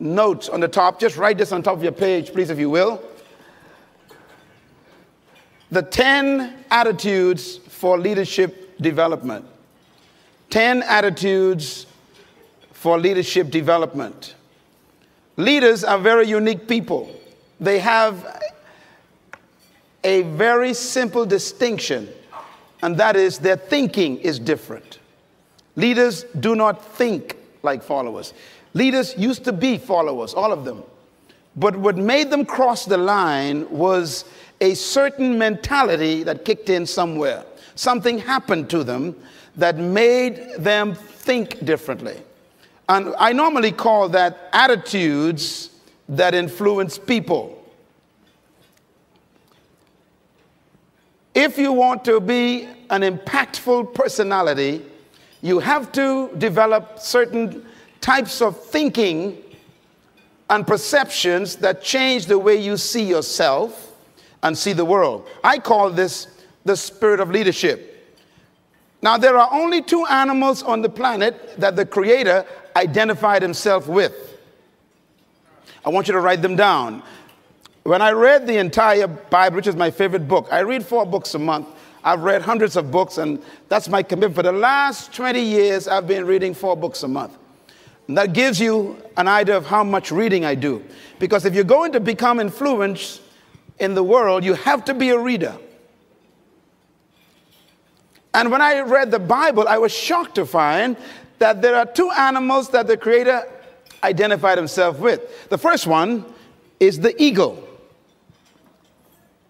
notes on the top. Just write this on top of your page, please, if you will. The 10 attitudes for leadership development. 10 attitudes for leadership development. Leaders are very unique people. They have a very simple distinction, and that is their thinking is different. Leaders do not think like followers. Leaders used to be followers, all of them. But what made them cross the line was a certain mentality that kicked in somewhere. Something happened to them that made them think differently. And I normally call that attitudes that influence people. If you want to be an impactful personality, you have to develop certain types of thinking and perceptions that change the way you see yourself and see the world. I call this the spirit of leadership. Now, there are only two animals on the planet that the Creator identified Himself with. I want you to write them down. When I read the entire Bible, which is my favorite book, I read four books a month. I've read hundreds of books, and that's my commitment. For the last 20 years, I've been reading four books a month. That gives you an idea of how much reading I do. Because if you're going to become influenced in the world, you have to be a reader. And when I read the Bible, I was shocked to find that there are two animals that the Creator identified himself with. The first one is the eagle.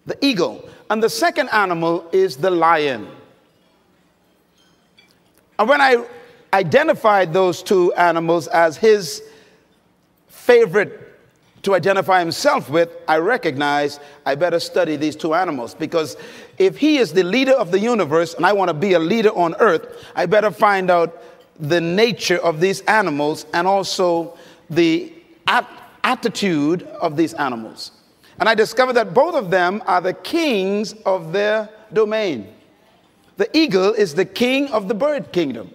The eagle. And the second animal is the lion. And when I identified those two animals as his favorite to identify himself with, I recognize I better study these two animals because if he is the leader of the universe and I want to be a leader on earth, I better find out the nature of these animals and also the at- attitude of these animals. And I discovered that both of them are the kings of their domain. The eagle is the king of the bird kingdom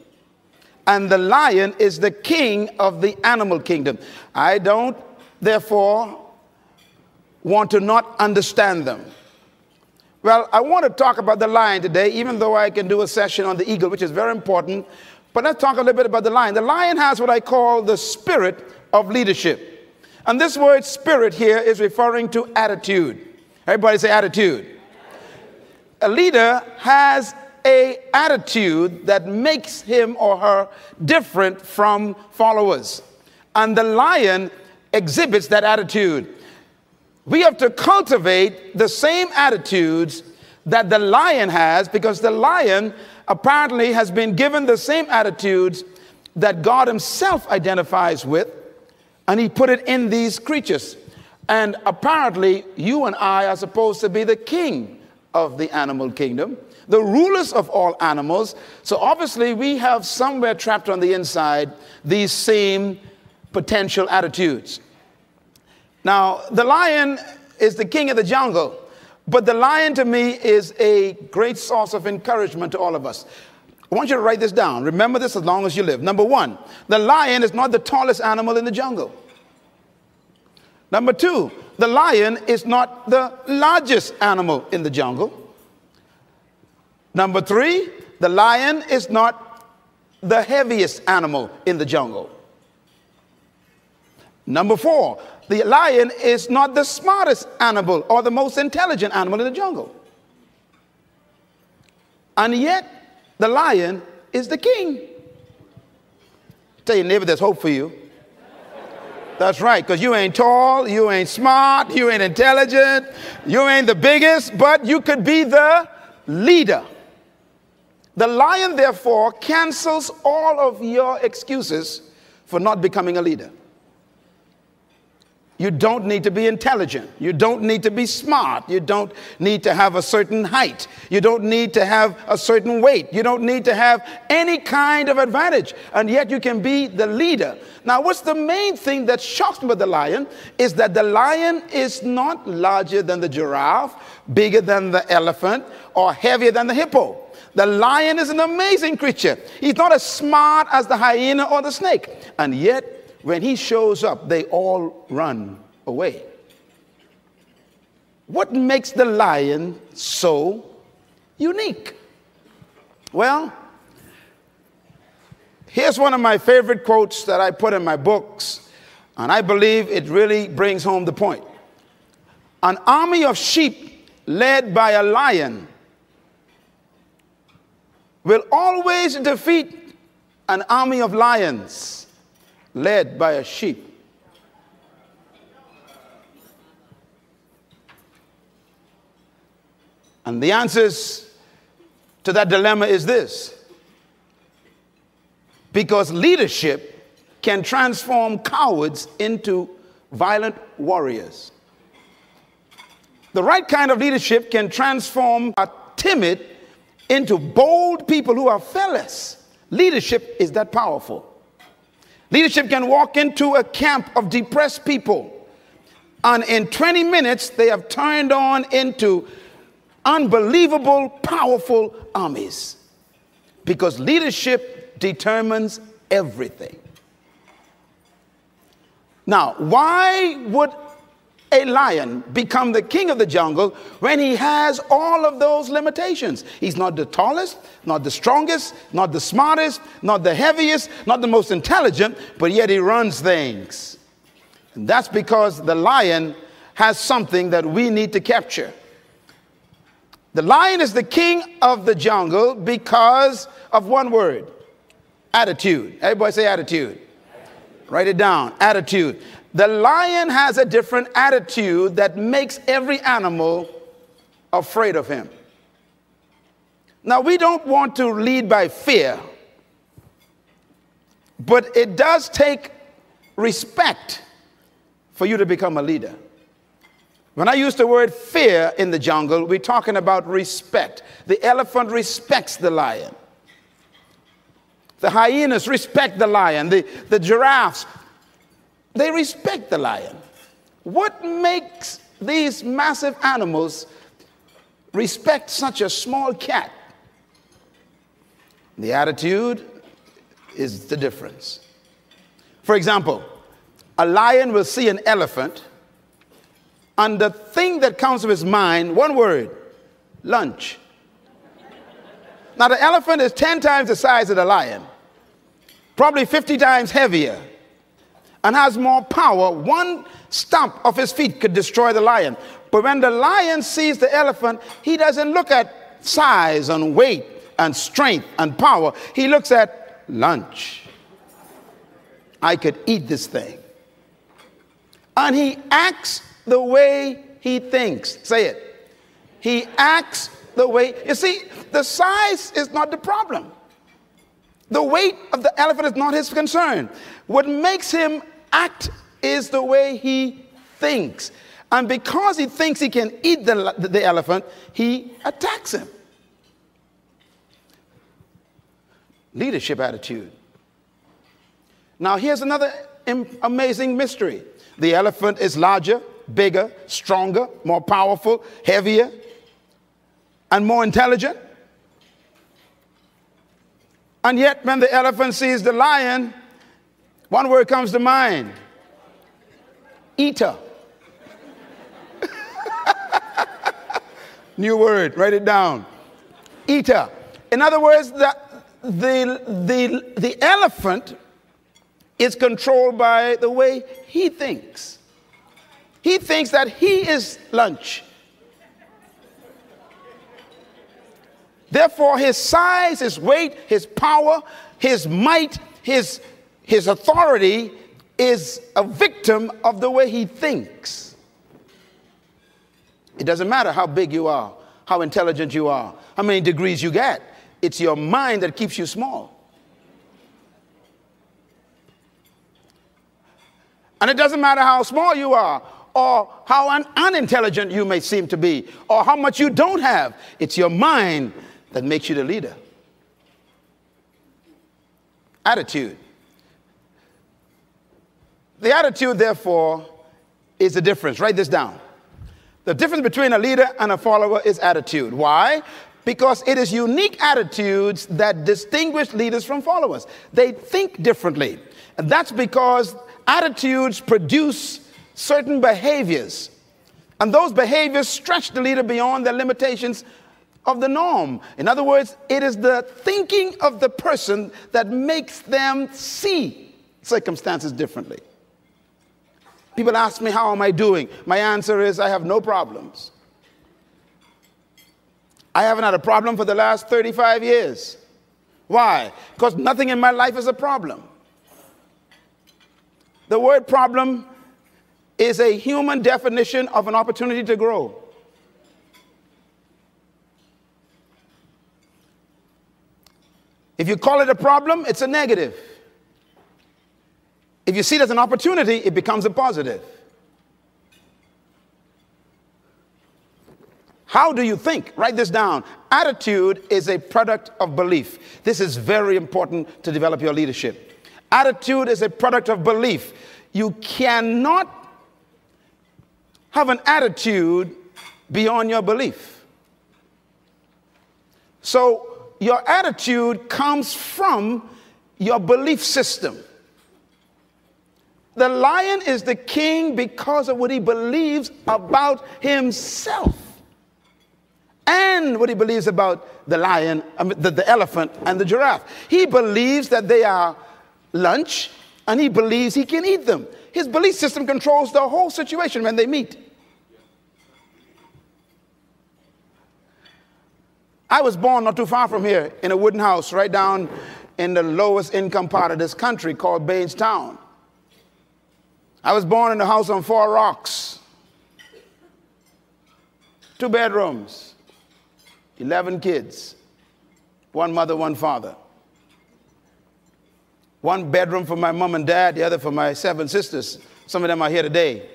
and the lion is the king of the animal kingdom. I don't, therefore, want to not understand them. Well, I want to talk about the lion today, even though I can do a session on the eagle, which is very important. But let's talk a little bit about the lion. The lion has what I call the spirit of leadership. And this word spirit here is referring to attitude. Everybody say attitude. A leader has a attitude that makes him or her different from followers. And the lion exhibits that attitude. We have to cultivate the same attitudes that the lion has because the lion apparently has been given the same attitudes that God himself identifies with and he put it in these creatures. And apparently you and I are supposed to be the king of the animal kingdom the rulers of all animals. So obviously, we have somewhere trapped on the inside these same potential attitudes. Now, the lion is the king of the jungle, but the lion to me is a great source of encouragement to all of us. I want you to write this down. Remember this as long as you live. Number one, the lion is not the tallest animal in the jungle. Number two, the lion is not the largest animal in the jungle. Number three, the lion is not the heaviest animal in the jungle. Number four, the lion is not the smartest animal or the most intelligent animal in the jungle. And yet, the lion is the king. Tell your neighbor there's hope for you. That's right, because you ain't tall, you ain't smart, you ain't intelligent, you ain't the biggest, but you could be the leader. The lion, therefore, cancels all of your excuses for not becoming a leader. You don't need to be intelligent. You don't need to be smart. You don't need to have a certain height. You don't need to have a certain weight. You don't need to have any kind of advantage. And yet you can be the leader. Now, what's the main thing that shocks me about the lion is that the lion is not larger than the giraffe, bigger than the elephant, or heavier than the hippo. The lion is an amazing creature. He's not as smart as the hyena or the snake. And yet, when he shows up, they all run away. What makes the lion so unique? Well, here's one of my favorite quotes that I put in my books, and I believe it really brings home the point. An army of sheep led by a lion will always defeat an army of lions led by a sheep. And the answers to that dilemma is this because leadership can transform cowards into violent warriors. The right kind of leadership can transform a timid into bold people who are fearless. Leadership is that powerful. Leadership can walk into a camp of depressed people, and in 20 minutes, they have turned on into unbelievable, powerful armies. Because leadership determines everything. Now, why would a lion become the king of the jungle when he has all of those limitations? He's not the tallest, not the strongest, not the smartest, not the heaviest, not the most intelligent, but yet he runs things. And that's because the lion has something that we need to capture. The lion is the king of the jungle because of one word attitude. Everybody say attitude. Write it down attitude. The lion has a different attitude that makes every animal afraid of him. Now, we don't want to lead by fear, but it does take respect for you to become a leader. When I use the word fear in the jungle, we're talking about respect. The elephant respects the lion. The hyenas respect the lion. The, the giraffes they respect the lion. What makes these massive animals respect such a small cat? The attitude is the difference. For example, a lion will see an elephant, and the thing that comes to his mind, one word lunch. Now, the elephant is 10 times the size of the lion, probably 50 times heavier and has more power, one stump of his feet could destroy the lion. But when the lion sees the elephant, he doesn't look at size and weight and strength and power. He looks at lunch. I could eat this thing. And he acts the way he thinks. Say it. He acts the way, you see, the size is not the problem. The weight of the elephant is not his concern. What makes him act is the way he thinks. And because he thinks he can eat the, the elephant, he attacks him. Leadership attitude. Now, here's another amazing mystery the elephant is larger, bigger, stronger, more powerful, heavier, and more intelligent. And yet, when the elephant sees the lion, one word comes to mind eater. New word, write it down. Eater. In other words, the, the, the, the elephant is controlled by the way he thinks. He thinks that he is lunch. Therefore, his size, his weight, his power, his might, his his authority is a victim of the way he thinks. It doesn't matter how big you are, how intelligent you are, how many degrees you get. It's your mind that keeps you small. And it doesn't matter how small you are, or how un- unintelligent you may seem to be, or how much you don't have. It's your mind that makes you the leader. Attitude. The attitude, therefore, is the difference. Write this down. The difference between a leader and a follower is attitude. Why? Because it is unique attitudes that distinguish leaders from followers. They think differently. And that's because attitudes produce certain behaviors. And those behaviors stretch the leader beyond the limitations of the norm. In other words, it is the thinking of the person that makes them see circumstances differently. People ask me, How am I doing? My answer is, I have no problems. I haven't had a problem for the last 35 years. Why? Because nothing in my life is a problem. The word problem is a human definition of an opportunity to grow. If you call it a problem, it's a negative. If you see it as an opportunity, it becomes a positive. How do you think? Write this down. Attitude is a product of belief. This is very important to develop your leadership. Attitude is a product of belief. You cannot have an attitude beyond your belief. So, your attitude comes from your belief system. The lion is the king because of what he believes about himself and what he believes about the lion, um, the, the elephant, and the giraffe. He believes that they are lunch and he believes he can eat them. His belief system controls the whole situation when they meet. I was born not too far from here in a wooden house right down in the lowest income part of this country called Bain Town. I was born in a house on four rocks, two bedrooms, 11 kids, one mother, one father. One bedroom for my mom and dad, the other for my seven sisters. Some of them are here today.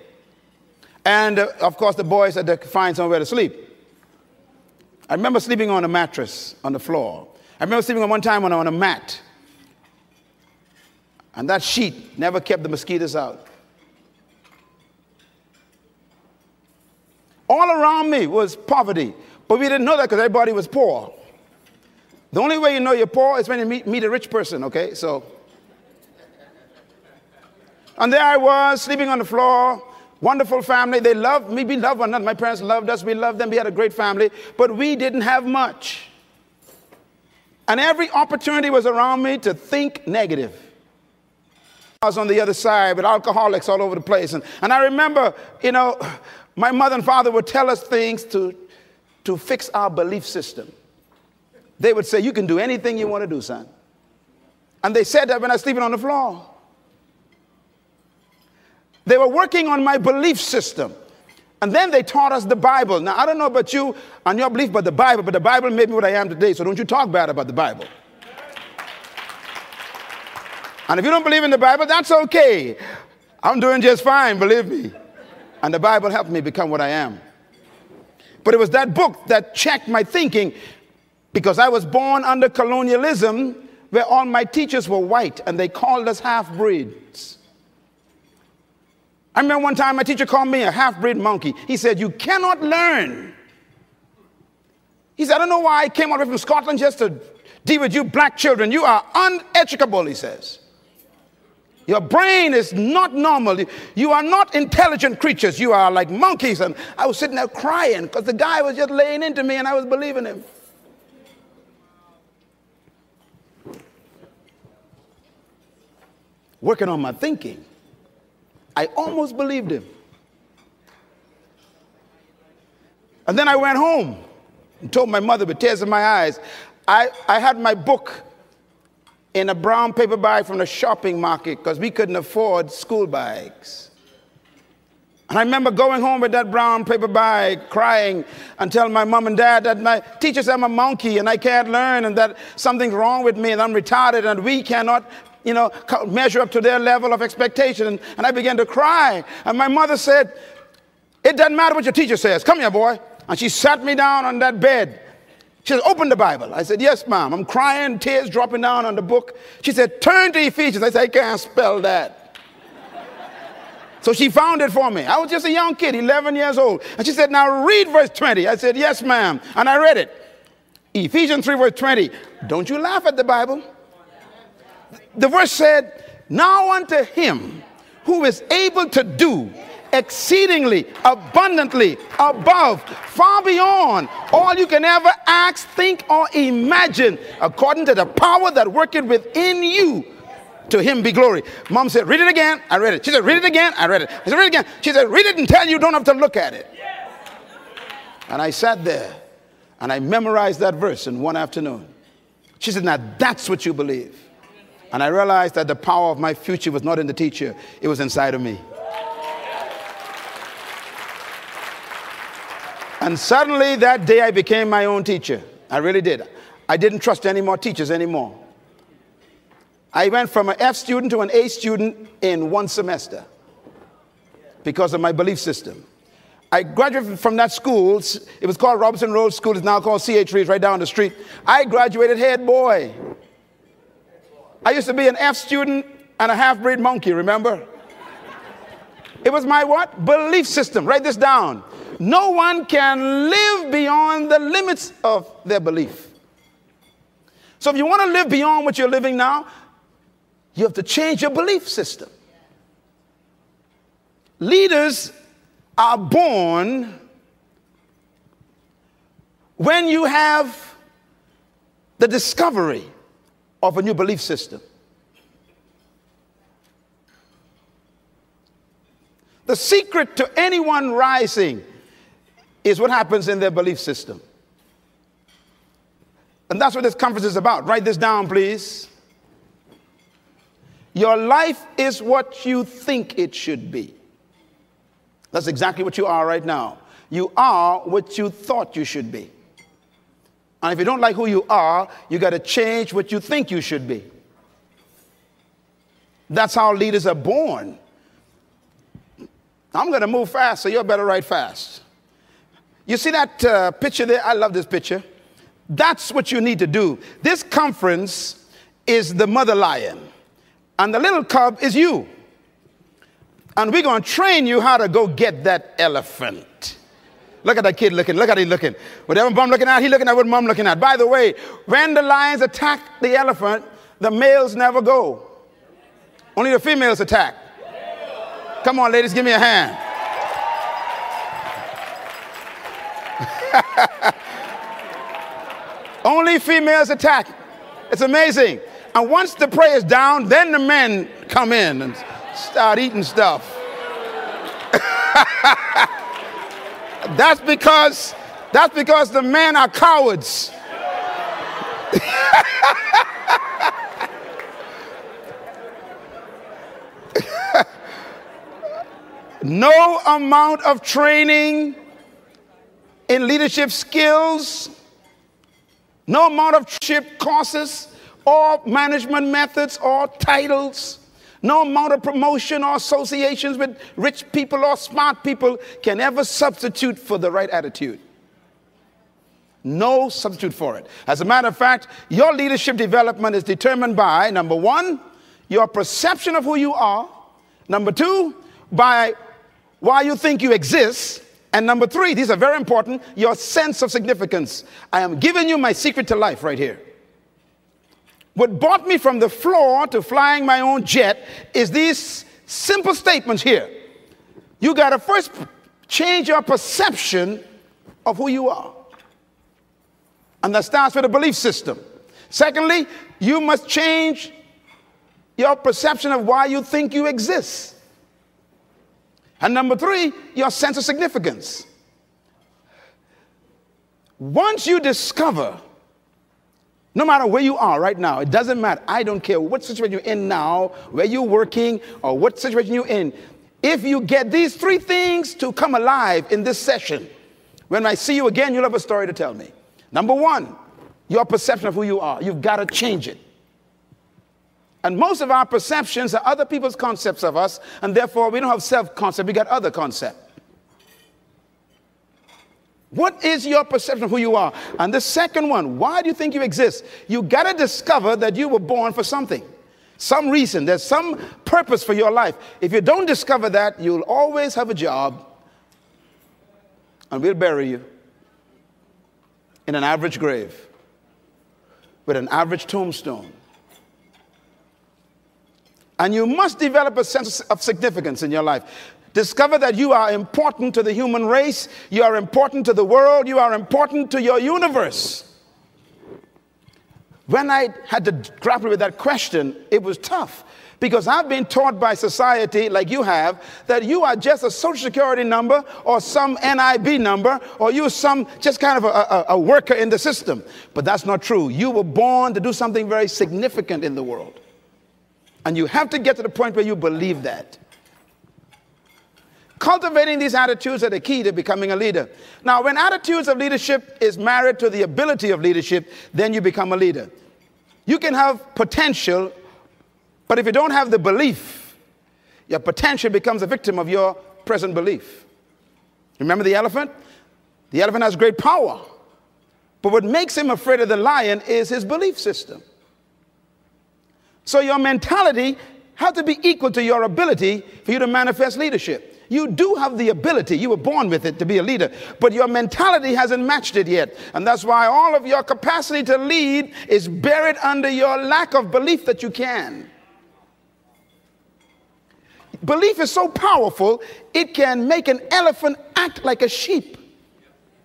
And uh, of course, the boys had to find somewhere to sleep. I remember sleeping on a mattress on the floor. I remember sleeping on one time on, on a mat. And that sheet never kept the mosquitoes out. All around me was poverty. But we didn't know that because everybody was poor. The only way you know you're poor is when you meet, meet a rich person, okay? So, and there I was sleeping on the floor. Wonderful family. They loved me. We loved one another. My parents loved us. We loved them. We had a great family. But we didn't have much. And every opportunity was around me to think negative. I was on the other side with alcoholics all over the place. And, and I remember, you know, my mother and father would tell us things to to fix our belief system. They would say, You can do anything you want to do, son. And they said that when I was sleeping on the floor. They were working on my belief system. And then they taught us the Bible. Now, I don't know about you and your belief about the Bible, but the Bible made me what I am today, so don't you talk bad about the Bible. And if you don't believe in the Bible, that's okay. I'm doing just fine, believe me. And the Bible helped me become what I am. But it was that book that checked my thinking because I was born under colonialism where all my teachers were white and they called us half breeds. I remember one time my teacher called me a half breed monkey. He said, You cannot learn. He said, I don't know why I came all the way from Scotland just to deal with you black children. You are uneducable, he says. Your brain is not normal. You are not intelligent creatures. You are like monkeys. And I was sitting there crying because the guy was just laying into me and I was believing him. Working on my thinking. I almost believed him. And then I went home and told my mother with tears in my eyes. I, I had my book in a brown paper bag from the shopping market because we couldn't afford school bags. And I remember going home with that brown paper bag, crying, and telling my mom and dad that my teacher said I'm a monkey and I can't learn and that something's wrong with me and I'm retarded and we cannot, you know, measure up to their level of expectation. And, and I began to cry. And my mother said, It doesn't matter what your teacher says. Come here, boy. And she sat me down on that bed she said, Open the Bible. I said, Yes, ma'am. I'm crying, tears dropping down on the book. She said, Turn to Ephesians. I said, I can't spell that. so she found it for me. I was just a young kid, 11 years old. And she said, Now read verse 20. I said, Yes, ma'am. And I read it. Ephesians 3, verse 20. Don't you laugh at the Bible. The verse said, Now unto him who is able to do exceedingly, abundantly, above, far beyond all you can ever ask, think, or imagine, according to the power that worketh within you. To him be glory. Mom said, Read it again. I read it. She said, Read it again. I read it. I said, Read it again. She said, Read it and tell you, you don't have to look at it. And I sat there and I memorized that verse in one afternoon. She said, Now that's what you believe. And I realized that the power of my future was not in the teacher, it was inside of me. And suddenly that day I became my own teacher. I really did. I didn't trust any more teachers anymore. I went from an F student to an A student in one semester because of my belief system. I graduated from that school. It was called Robinson Road School. It's now called C.H. Reeves. Right down the street. I graduated head boy. I used to be an F student and a half-breed monkey, remember? It was my what? Belief system. Write this down. No one can live beyond the limits of their belief. So if you want to live beyond what you're living now, you have to change your belief system. Leaders are born when you have the discovery of a new belief system. The secret to anyone rising is what happens in their belief system. And that's what this conference is about. Write this down, please. Your life is what you think it should be. That's exactly what you are right now. You are what you thought you should be. And if you don't like who you are, you got to change what you think you should be. That's how leaders are born. I'm going to move fast, so you better write fast. You see that uh, picture there? I love this picture. That's what you need to do. This conference is the mother lion, and the little cub is you. And we're going to train you how to go get that elephant. Look at that kid looking. Look at him looking. Whatever mom looking at, he looking at what mom looking at. By the way, when the lions attack the elephant, the males never go. Only the females attack. Come on, ladies, give me a hand. Only females attack. It's amazing. And once the prey is down, then the men come in and start eating stuff. that's because that's because the men are cowards. no amount of training in leadership skills, no amount of leadership courses or management methods or titles, no amount of promotion or associations with rich people or smart people can ever substitute for the right attitude. No substitute for it. As a matter of fact, your leadership development is determined by number one, your perception of who you are, number two, by why you think you exist, and number three, these are very important, your sense of significance. I am giving you my secret to life right here. What brought me from the floor to flying my own jet is these simple statements here. You got to first change your perception of who you are. And that starts with a belief system. Secondly, you must change your perception of why you think you exist. And number three, your sense of significance. Once you discover, no matter where you are right now, it doesn't matter. I don't care what situation you're in now, where you're working, or what situation you're in. If you get these three things to come alive in this session, when I see you again, you'll have a story to tell me. Number one, your perception of who you are. You've got to change it. And most of our perceptions are other people's concepts of us, and therefore we don't have self concept, we got other concept. What is your perception of who you are? And the second one, why do you think you exist? You got to discover that you were born for something, some reason, there's some purpose for your life. If you don't discover that, you'll always have a job, and we'll bury you in an average grave with an average tombstone And you must develop a sense of significance in your life. Discover that you are important to the human race, you are important to the world, you are important to your universe. When I had to grapple with that question, it was tough because I've been taught by society, like you have, that you are just a social security number or some NIB number or you're some just kind of a, a, a worker in the system. But that's not true. You were born to do something very significant in the world. And you have to get to the point where you believe that. Cultivating these attitudes are the key to becoming a leader. Now, when attitudes of leadership is married to the ability of leadership, then you become a leader. You can have potential, but if you don't have the belief, your potential becomes a victim of your present belief. Remember the elephant? The elephant has great power, but what makes him afraid of the lion is his belief system. So your mentality has to be equal to your ability for you to manifest leadership. You do have the ability, you were born with it to be a leader, but your mentality hasn't matched it yet. And that's why all of your capacity to lead is buried under your lack of belief that you can. Belief is so powerful, it can make an elephant act like a sheep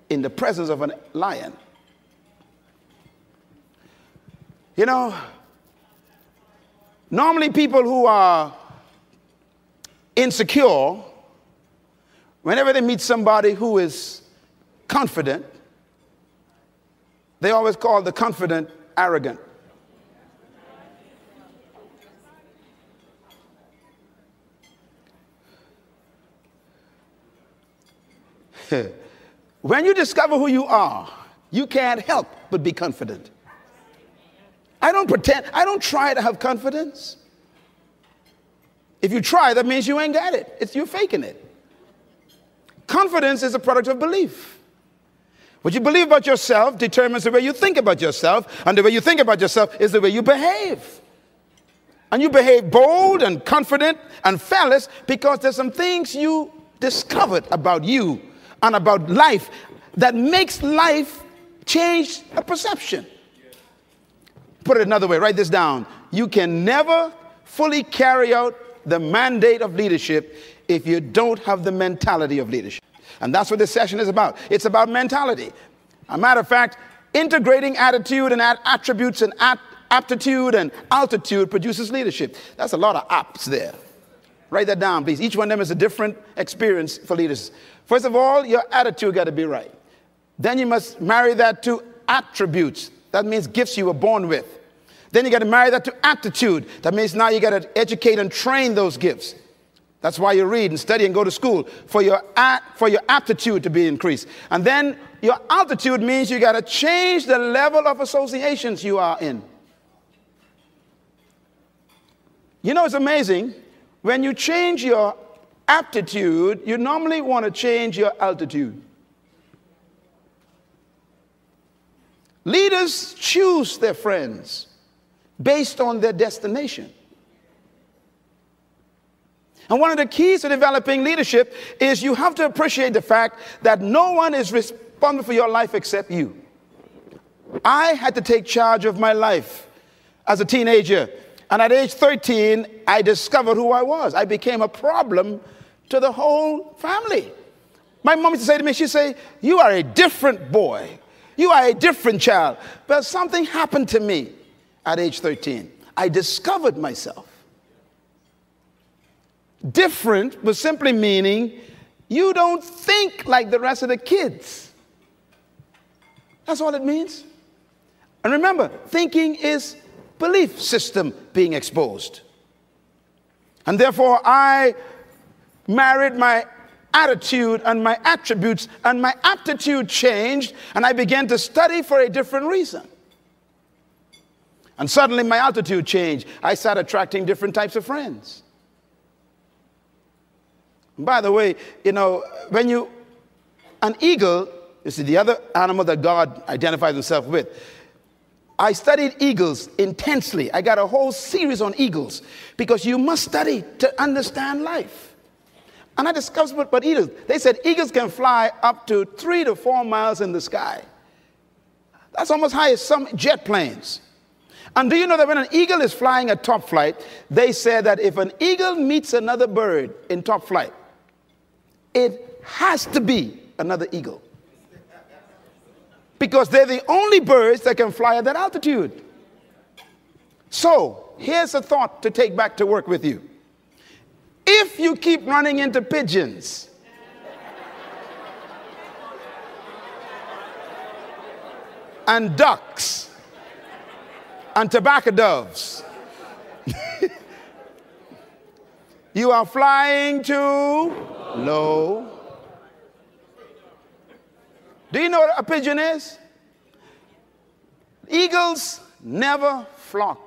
in the presence of a lion. You know, normally people who are insecure whenever they meet somebody who is confident, they always call the confident arrogant. when you discover who you are, you can't help but be confident. I don't pretend, I don't try to have confidence. If you try, that means you ain't got it. It's, you're faking it. Confidence is a product of belief. What you believe about yourself determines the way you think about yourself, and the way you think about yourself is the way you behave. And you behave bold and confident and fearless because there's some things you discovered about you and about life that makes life change a perception. Put it another way, write this down. You can never fully carry out the mandate of leadership if you don't have the mentality of leadership. And that's what this session is about. It's about mentality. A matter of fact, integrating attitude and attributes and at- aptitude and altitude produces leadership. That's a lot of apps there. Write that down, please. Each one of them is a different experience for leaders. First of all, your attitude got to be right. Then you must marry that to attributes. That means gifts you were born with. Then you got to marry that to aptitude. That means now you got to educate and train those gifts. That's why you read and study and go to school for your, for your aptitude to be increased. And then your altitude means you got to change the level of associations you are in. You know, it's amazing. When you change your aptitude, you normally want to change your altitude. Leaders choose their friends based on their destination. And one of the keys to developing leadership is you have to appreciate the fact that no one is responsible for your life except you. I had to take charge of my life as a teenager. And at age 13, I discovered who I was. I became a problem to the whole family. My mom used to say to me, she'd say, You are a different boy. You are a different child. But something happened to me at age 13. I discovered myself. Different was simply meaning you don't think like the rest of the kids. That's all it means. And remember, thinking is belief system being exposed. And therefore, I married my attitude and my attributes, and my aptitude changed, and I began to study for a different reason. And suddenly, my altitude changed. I started attracting different types of friends. By the way, you know, when you, an eagle, you see, the other animal that God identifies himself with. I studied eagles intensely. I got a whole series on eagles because you must study to understand life. And I discovered what, what eagles, they said eagles can fly up to three to four miles in the sky. That's almost high as some jet planes. And do you know that when an eagle is flying at top flight, they say that if an eagle meets another bird in top flight, it has to be another eagle. Because they're the only birds that can fly at that altitude. So, here's a thought to take back to work with you. If you keep running into pigeons, and ducks and tobacco doves. you are flying too low. Do you know what a pigeon is? Eagles never flock.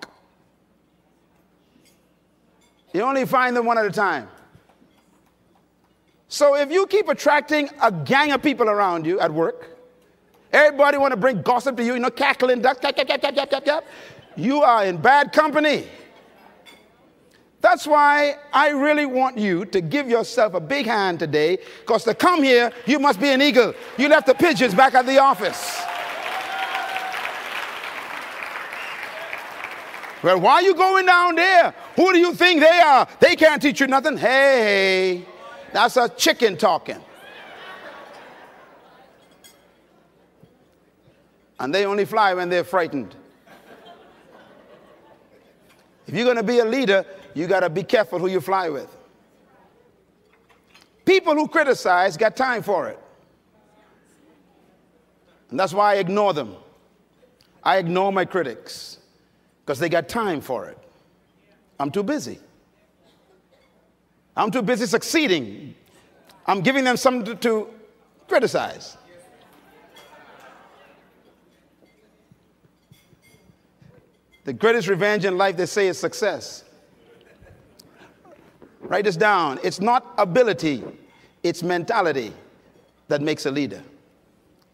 You only find them one at a time. So if you keep attracting a gang of people around you at work, Everybody want to bring gossip to you, you know, cackling, duck, cap, cap, cap, cap, cap, cap, cap. You are in bad company. That's why I really want you to give yourself a big hand today, because to come here, you must be an eagle. You left the pigeons back at the office. Well, why are you going down there? Who do you think they are? They can't teach you nothing. Hey, that's a chicken talking. and they only fly when they're frightened. If you're going to be a leader, you got to be careful who you fly with. People who criticize got time for it. And that's why I ignore them. I ignore my critics because they got time for it. I'm too busy. I'm too busy succeeding. I'm giving them something to, to criticize. The greatest revenge in life, they say, is success. Write this down. It's not ability, it's mentality that makes a leader.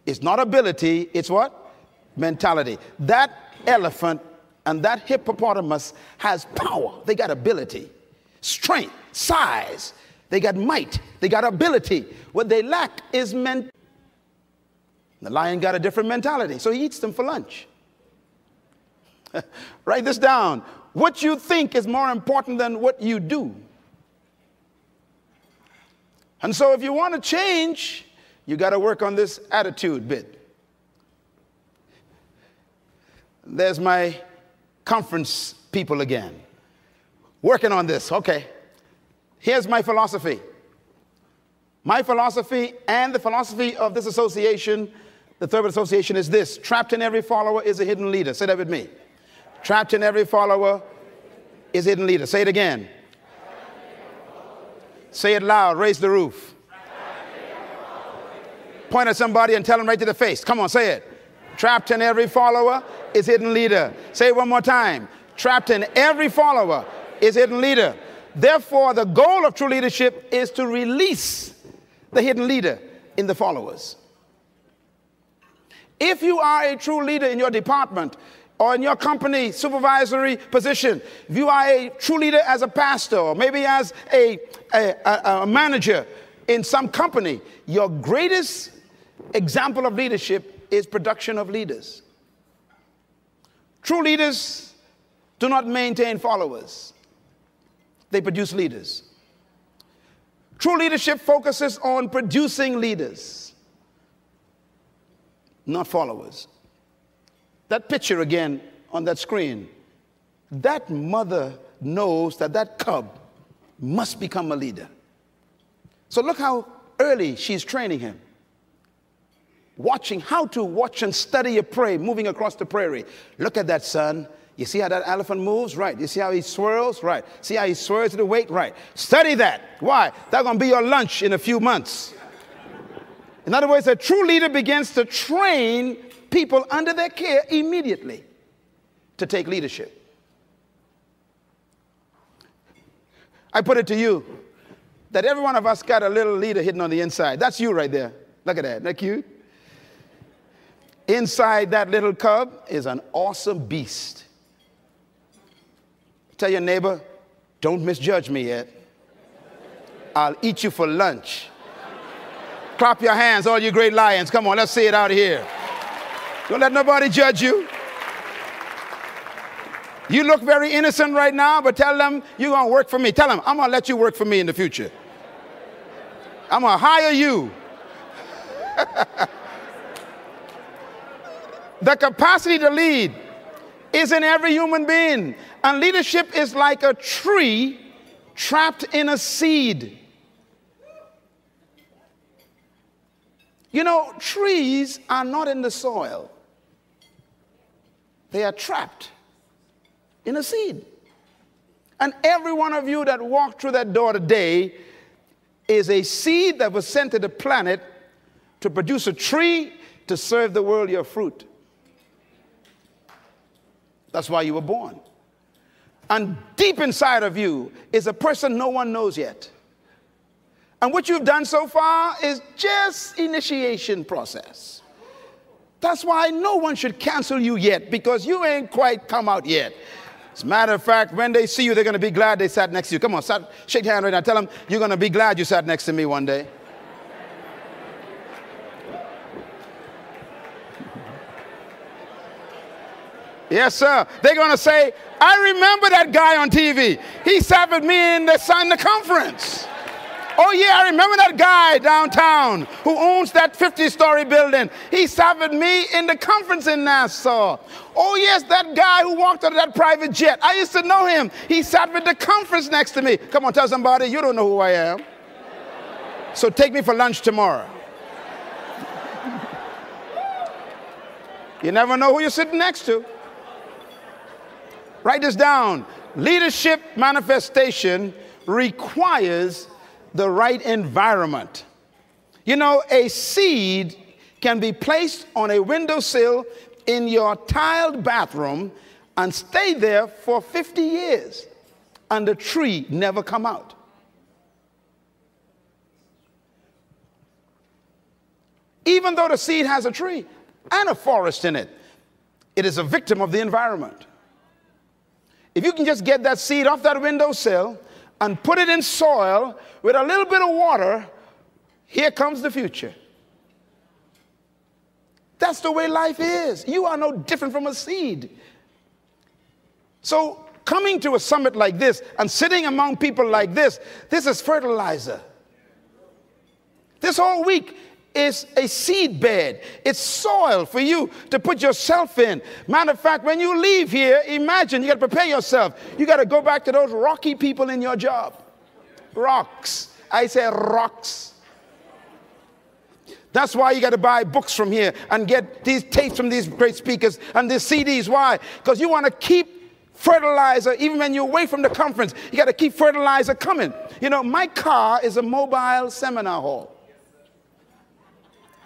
It's not ability, it's what? Mentality. That elephant and that hippopotamus has power. They got ability, strength, size. They got might. They got ability. What they lack is mentality. The lion got a different mentality, so he eats them for lunch. Write this down. What you think is more important than what you do. And so, if you want to change, you got to work on this attitude bit. There's my conference people again. Working on this. Okay. Here's my philosophy. My philosophy and the philosophy of this association, the Thurman Association, is this trapped in every follower is a hidden leader. Say that with me. Trapped in every follower is hidden leader. Say it again. Say it loud. Raise the roof. Point at somebody and tell them right to the face. Come on, say it. Trapped in every follower is hidden leader. Say it one more time. Trapped in every follower is hidden leader. Therefore, the goal of true leadership is to release the hidden leader in the followers. If you are a true leader in your department, or in your company supervisory position, if you are a true leader as a pastor or maybe as a, a, a, manager in some company, your greatest example of leadership is production of leaders. True leaders do not maintain followers, they produce leaders. True leadership focuses on producing leaders, not followers that picture again on that screen, that mother knows that that cub must become a leader. So look how early she's training him. Watching how to watch and study a prey moving across the prairie. Look at that, son. You see how that elephant moves? Right. You see how he swirls? Right. See how he swirls to the weight? Right. Study that. Why? That's going to be your lunch in a few months. In other words, a true leader begins to train people under their care immediately to take leadership. I put it to you that every one of us got a little leader hidden on the inside. That's you right there. Look at that. Isn't that cute? Inside that little cub is an awesome beast. Tell your neighbor, don't misjudge me yet. I'll eat you for lunch. Clap your hands, all you great lions. Come on, let's see it out of here. Don't let nobody judge you. You look very innocent right now, but tell them you're going to work for me. Tell them, I'm going to let you work for me in the future. I'm going to hire you. the capacity to lead is in every human being. And leadership is like a tree trapped in a seed. You know, trees are not in the soil, they are trapped in a seed. And every one of you that walked through that door today is a seed that was sent to the planet to produce a tree to serve the world your fruit. That's why you were born. And deep inside of you is a person no one knows yet. And what you've done so far is just initiation process. That's why no one should cancel you yet because you ain't quite come out yet. As a matter of fact, when they see you, they're going to be glad they sat next to you. Come on, sat, shake your hand right now. Tell them you're going to be glad you sat next to me one day. Yes, sir. They're going to say, I remember that guy on TV. He sat with me in the, the conference. Oh, yeah, I remember that guy downtown who owns that 50 story building. He sat with me in the conference in Nassau. Oh, yes, that guy who walked out of that private jet. I used to know him. He sat with the conference next to me. Come on, tell somebody, you don't know who I am. So take me for lunch tomorrow. you never know who you're sitting next to. Write this down. Leadership manifestation requires the right environment. You know, a seed can be placed on a windowsill in your tiled bathroom and stay there for 50 years and the tree never come out. Even though the seed has a tree and a forest in it, it is a victim of the environment. If you can just get that seed off that windowsill and put it in soil with a little bit of water, here comes the future. That's the way life is. You are no different from a seed. So, coming to a summit like this and sitting among people like this, this is fertilizer. This whole week, is a seed bed. It's soil for you to put yourself in. Matter of fact, when you leave here, imagine you got to prepare yourself. You got to go back to those rocky people in your job. Rocks. I say rocks. That's why you got to buy books from here and get these tapes from these great speakers and these CDs. Why? Because you want to keep fertilizer even when you're away from the conference. You got to keep fertilizer coming. You know, my car is a mobile seminar hall.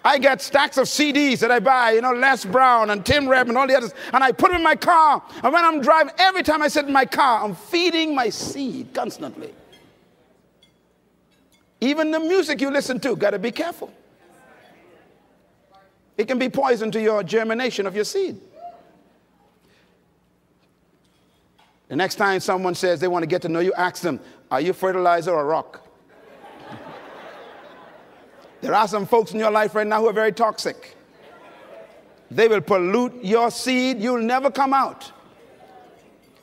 I get stacks of CDs that I buy, you know, Les Brown and Tim Rebb and all the others, and I put them in my car. And when I'm driving, every time I sit in my car, I'm feeding my seed constantly. Even the music you listen to, got to be careful. It can be poison to your germination of your seed. The next time someone says they want to get to know you, ask them, Are you fertilizer or rock? There are some folks in your life right now who are very toxic. They will pollute your seed, you'll never come out.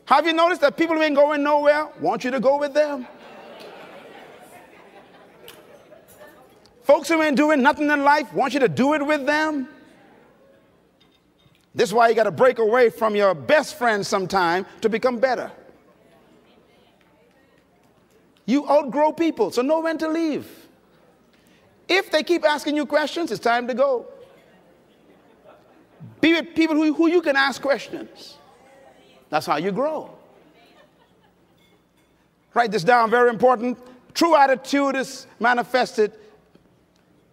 Have you noticed that people who ain't going nowhere want you to go with them? Folks who ain't doing nothing in life want you to do it with them. This is why you got to break away from your best friend sometime to become better. You outgrow people, so know when to leave. If they keep asking you questions, it's time to go. Be with people who, who you can ask questions. That's how you grow. Write this down, very important. True attitude is manifested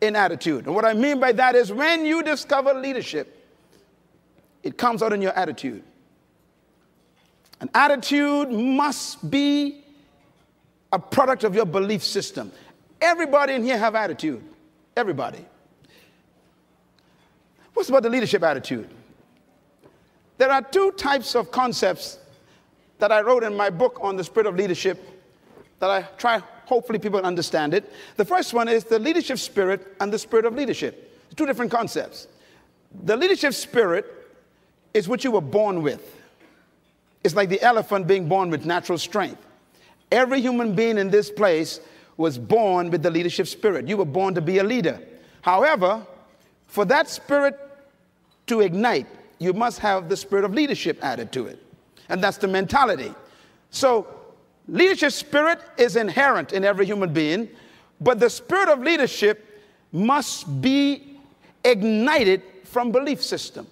in attitude. And what I mean by that is when you discover leadership, it comes out in your attitude. An attitude must be a product of your belief system. Everybody in here have attitude. Everybody. What's about the leadership attitude? There are two types of concepts that I wrote in my book on the spirit of leadership that I try, hopefully, people understand it. The first one is the leadership spirit and the spirit of leadership. Two different concepts. The leadership spirit is what you were born with. It's like the elephant being born with natural strength. Every human being in this place was born with the leadership spirit. You were born to be a leader. However, for that spirit to ignite, you must have the spirit of leadership added to it. And that's the mentality. So, leadership spirit is inherent in every human being, but the spirit of leadership must be ignited from belief system.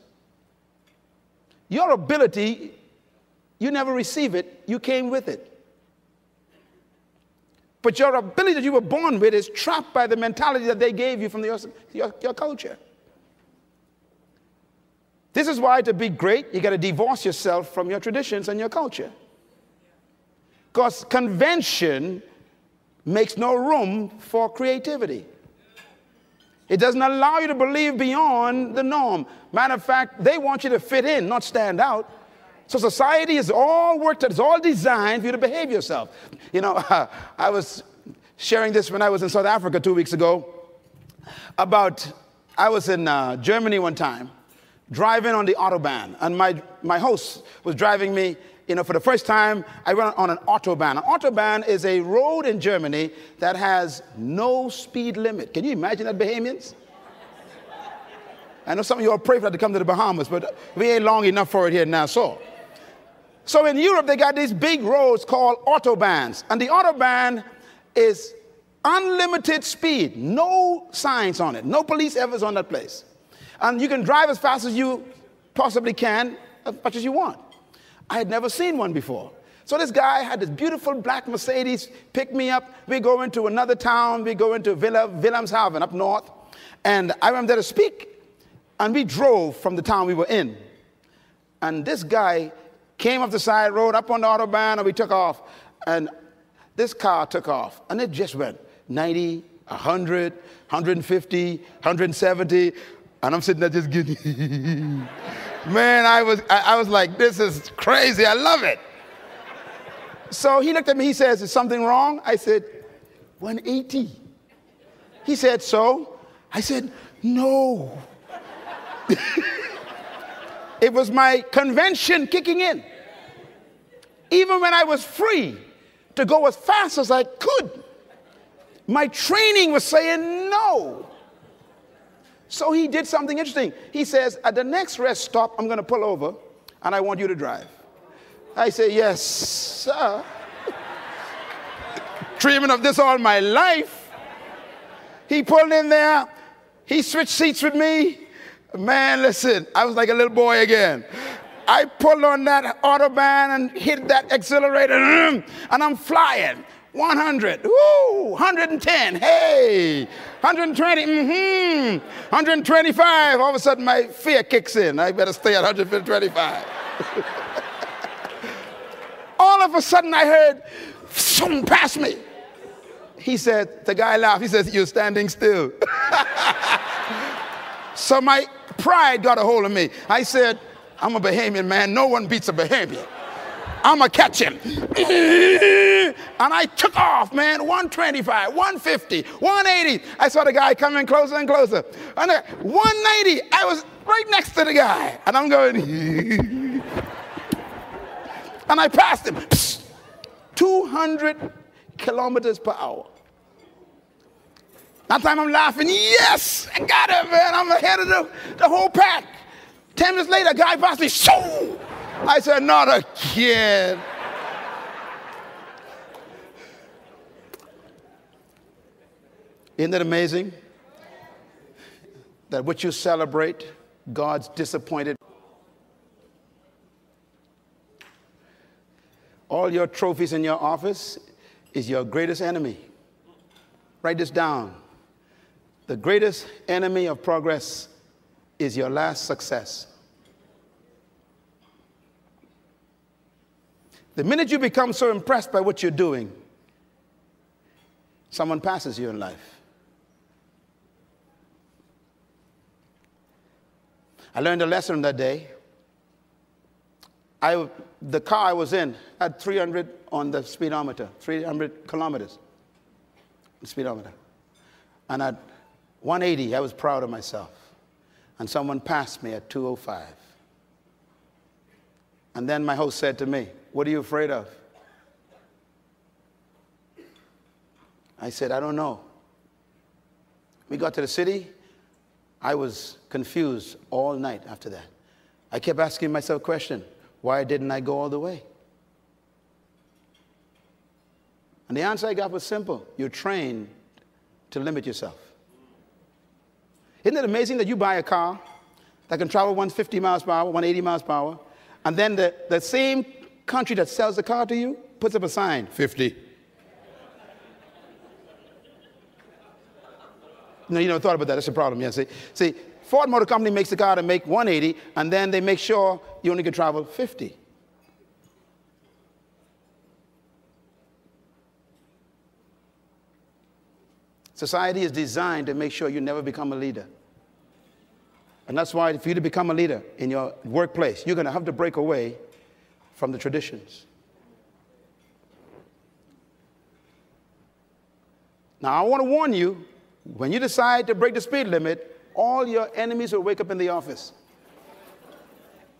Your ability, you never receive it, you came with it. But your ability that you were born with is trapped by the mentality that they gave you from the, your, your culture. This is why to be great, you got to divorce yourself from your traditions and your culture. Because convention makes no room for creativity. It doesn't allow you to believe beyond the norm. Matter of fact, they want you to fit in, not stand out. So society is all worked out, it's all designed for you to behave yourself. You know, uh, I was sharing this when I was in South Africa two weeks ago about, I was in uh, Germany one time, driving on the Autobahn, and my, my host was driving me you know, for the first time, I went on an Autobahn. An Autobahn is a road in Germany that has no speed limit. Can you imagine that, Bahamians? I know some of you all pray for that to come to the Bahamas, but we ain't long enough for it here in Nassau. So in Europe, they got these big roads called autobahns. And the autobahn is unlimited speed, no signs on it, no police ever on that place. And you can drive as fast as you possibly can, as much as you want. I had never seen one before. So this guy had this beautiful black Mercedes pick me up. We go into another town. We go into Villa, Wilhelmshaven up north. And I went there to speak. And we drove from the town we were in. And this guy came up the side road, up on the Autobahn, and we took off. And this car took off, and it just went 90, 100, 150, 170. And I'm sitting there just getting, man, I was, I, I was like, this is crazy. I love it. So he looked at me, he says, Is something wrong? I said, 180. He said, So? I said, No. it was my convention kicking in even when I was free to go as fast as I could, my training was saying no. So he did something interesting. He says, At the next rest stop, I'm going to pull over and I want you to drive. I say, Yes, sir. Dreaming of this all my life. He pulled in there, he switched seats with me. Man, listen, I was like a little boy again. I pulled on that autobahn and hit that accelerator, and I'm flying. 100, woo, 110, hey, 120, mm-hmm, 125. All of a sudden, my fear kicks in. I better stay at 125. All of a sudden, I heard something pass me. He said, the guy laughed. He says, You're standing still. so my pride got a hold of me. I said, I'm a Bahamian man. No one beats a Bahamian. I'm going to catch him. And I took off, man, 125, 150, 180. I saw the guy coming closer and closer. And 190, I was right next to the guy. And I'm going, and I passed him. 200 kilometers per hour. That time I'm laughing, yes, I got it, man. I'm ahead of the, the whole pack. Ten minutes later, a guy passed me. Shoo! I said, not again. Isn't it amazing that what you celebrate, God's disappointed? All your trophies in your office is your greatest enemy. Write this down. The greatest enemy of progress is your last success. The minute you become so impressed by what you're doing, someone passes you in life. I learned a lesson that day. I, the car I was in had 300 on the speedometer, 300 kilometers speedometer. And at 180, I was proud of myself. And someone passed me at 205. And then my host said to me, What are you afraid of? I said, I don't know. We got to the city. I was confused all night after that. I kept asking myself a question why didn't I go all the way? And the answer I got was simple you're trained to limit yourself. Isn't it amazing that you buy a car that can travel 150 miles per hour, 180 miles per hour, and then the, the same country that sells the car to you puts up a sign 50. No, you never thought about that. That's a problem. Yeah, see, see, Ford Motor Company makes the car to make 180, and then they make sure you only can travel 50. Society is designed to make sure you never become a leader. And that's why, for you to become a leader in your workplace, you're going to have to break away from the traditions. Now, I want to warn you when you decide to break the speed limit, all your enemies will wake up in the office.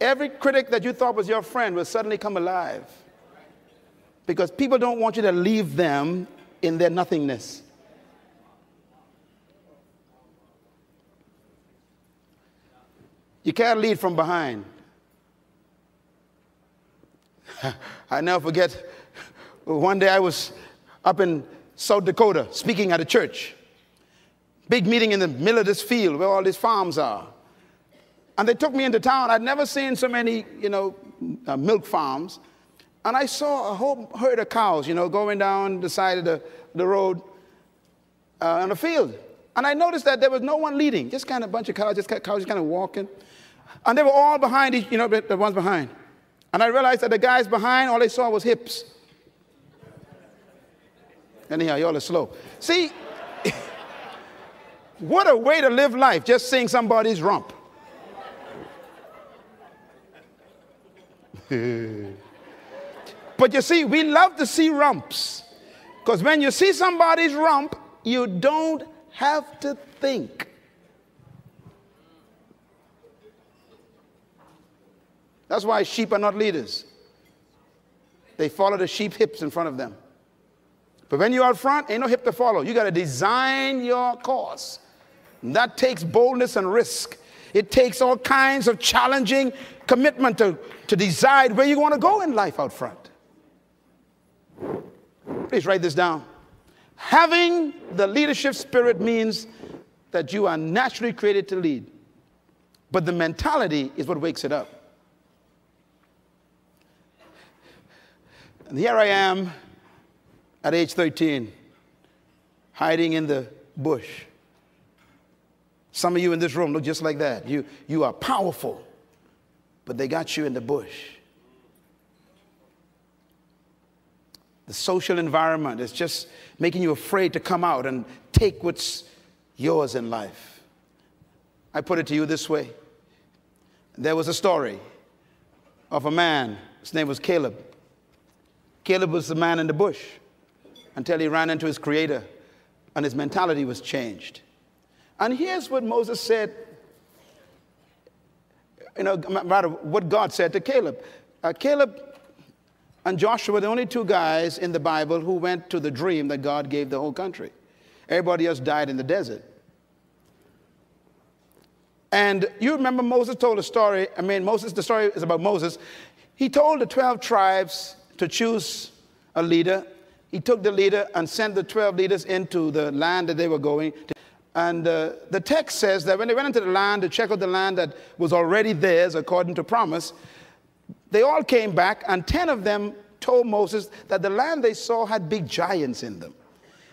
Every critic that you thought was your friend will suddenly come alive because people don't want you to leave them in their nothingness. You can't lead from behind. I never forget one day I was up in South Dakota speaking at a church. Big meeting in the middle of this field where all these farms are. And they took me into town. I'd never seen so many, you know, uh, milk farms. And I saw a whole herd of cows, you know, going down the side of the, the road uh, the field. And I noticed that there was no one leading, just kind of a bunch of cows, just cows just kind of walking. And they were all behind each, you know, the ones behind. And I realized that the guys behind, all they saw was hips. Anyhow, y'all are slow. See, what a way to live life, just seeing somebody's rump. but you see, we love to see rumps. Because when you see somebody's rump, you don't have to think. That's why sheep are not leaders. They follow the sheep hips in front of them. But when you're out front, ain't no hip to follow. You got to design your course. And that takes boldness and risk. It takes all kinds of challenging commitment to, to decide where you want to go in life out front. Please write this down. Having the leadership spirit means that you are naturally created to lead, but the mentality is what wakes it up. And here I am at age 13, hiding in the bush. Some of you in this room look just like that. You, you are powerful, but they got you in the bush. The social environment is just making you afraid to come out and take what's yours in life. I put it to you this way there was a story of a man, his name was Caleb. Caleb was the man in the bush until he ran into his creator and his mentality was changed. And here's what Moses said, you know, rather what God said to Caleb. Uh, Caleb and Joshua were the only two guys in the Bible who went to the dream that God gave the whole country. Everybody else died in the desert. And you remember Moses told a story. I mean, Moses, the story is about Moses. He told the 12 tribes to choose a leader. He took the leader and sent the 12 leaders into the land that they were going. To. And uh, the text says that when they went into the land to check out the land that was already theirs according to promise, they all came back, and 10 of them told Moses that the land they saw had big giants in them.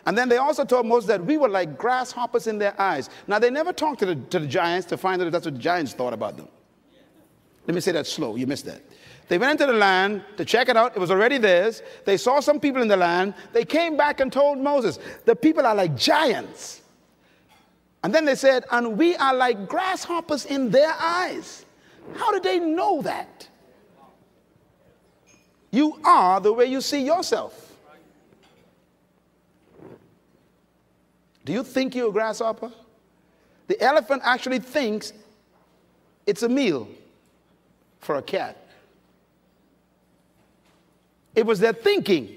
And then they also told Moses that we were like grasshoppers in their eyes. Now, they never talked to the, to the giants to find out if that's what the giants thought about them. Let me say that slow, you missed that. They went into the land to check it out. It was already theirs. They saw some people in the land. They came back and told Moses, The people are like giants. And then they said, And we are like grasshoppers in their eyes. How did they know that? You are the way you see yourself. Do you think you're a grasshopper? The elephant actually thinks it's a meal for a cat. It was their thinking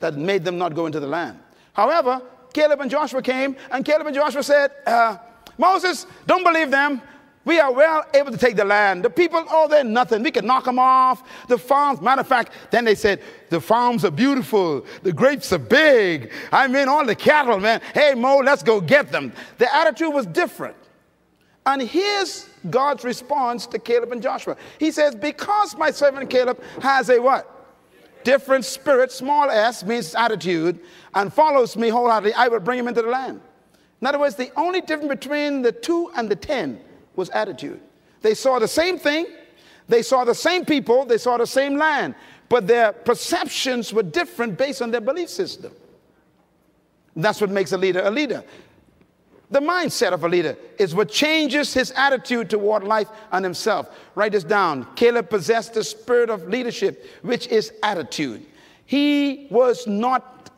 that made them not go into the land. However, Caleb and Joshua came, and Caleb and Joshua said, uh, Moses, don't believe them. We are well able to take the land. The people, oh, they're nothing. We can knock them off. The farms, matter of fact, then they said, the farms are beautiful. The grapes are big. I mean, all the cattle, man. Hey, Mo, let's go get them. The attitude was different. And here's God's response to Caleb and Joshua. He says, Because my servant Caleb has a what? Different spirit, small s means attitude, and follows me wholeheartedly, I will bring him into the land. In other words, the only difference between the two and the ten was attitude. They saw the same thing, they saw the same people, they saw the same land, but their perceptions were different based on their belief system. That's what makes a leader a leader. The mindset of a leader is what changes his attitude toward life and himself. Write this down. Caleb possessed the spirit of leadership, which is attitude. He was not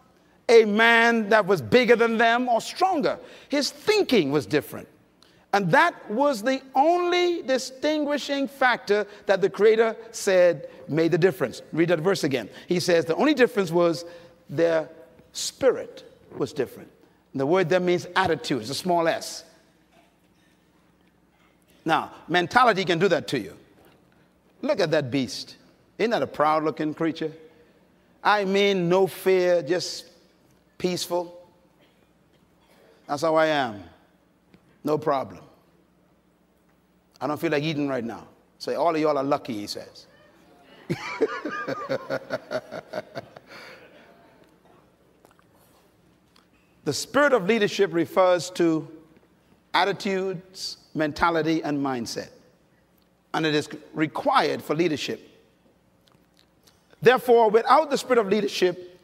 a man that was bigger than them or stronger. His thinking was different. And that was the only distinguishing factor that the Creator said made the difference. Read that verse again. He says the only difference was their spirit was different. The word there means attitude, it's a small s. Now, mentality can do that to you. Look at that beast. Isn't that a proud looking creature? I mean, no fear, just peaceful. That's how I am. No problem. I don't feel like eating right now. Say, all of y'all are lucky, he says. The spirit of leadership refers to attitudes, mentality, and mindset. And it is required for leadership. Therefore, without the spirit of leadership,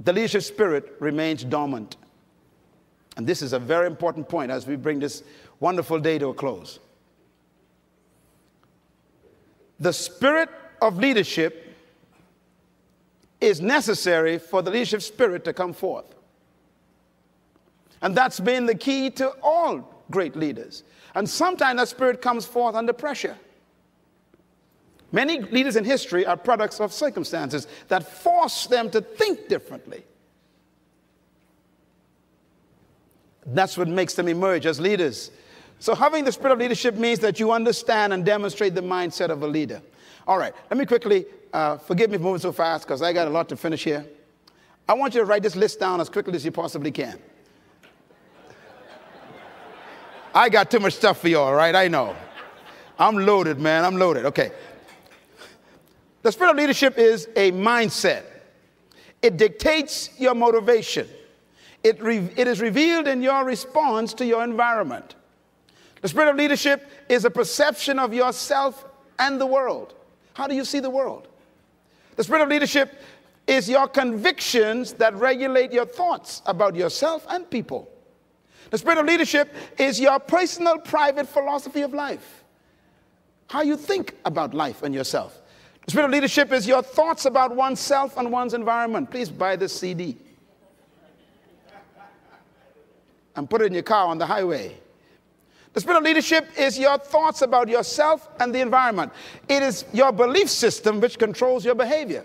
the leadership spirit remains dormant. And this is a very important point as we bring this wonderful day to a close. The spirit of leadership is necessary for the leadership spirit to come forth. And that's been the key to all great leaders. And sometimes that spirit comes forth under pressure. Many leaders in history are products of circumstances that force them to think differently. That's what makes them emerge as leaders. So, having the spirit of leadership means that you understand and demonstrate the mindset of a leader. All right, let me quickly, uh, forgive me for moving so fast because I got a lot to finish here. I want you to write this list down as quickly as you possibly can. I got too much stuff for y'all, right? I know. I'm loaded, man. I'm loaded. Okay. The spirit of leadership is a mindset, it dictates your motivation, it, re- it is revealed in your response to your environment. The spirit of leadership is a perception of yourself and the world. How do you see the world? The spirit of leadership is your convictions that regulate your thoughts about yourself and people. The spirit of leadership is your personal, private philosophy of life. How you think about life and yourself. The spirit of leadership is your thoughts about oneself and one's environment. Please buy this CD and put it in your car on the highway. The spirit of leadership is your thoughts about yourself and the environment. It is your belief system which controls your behavior.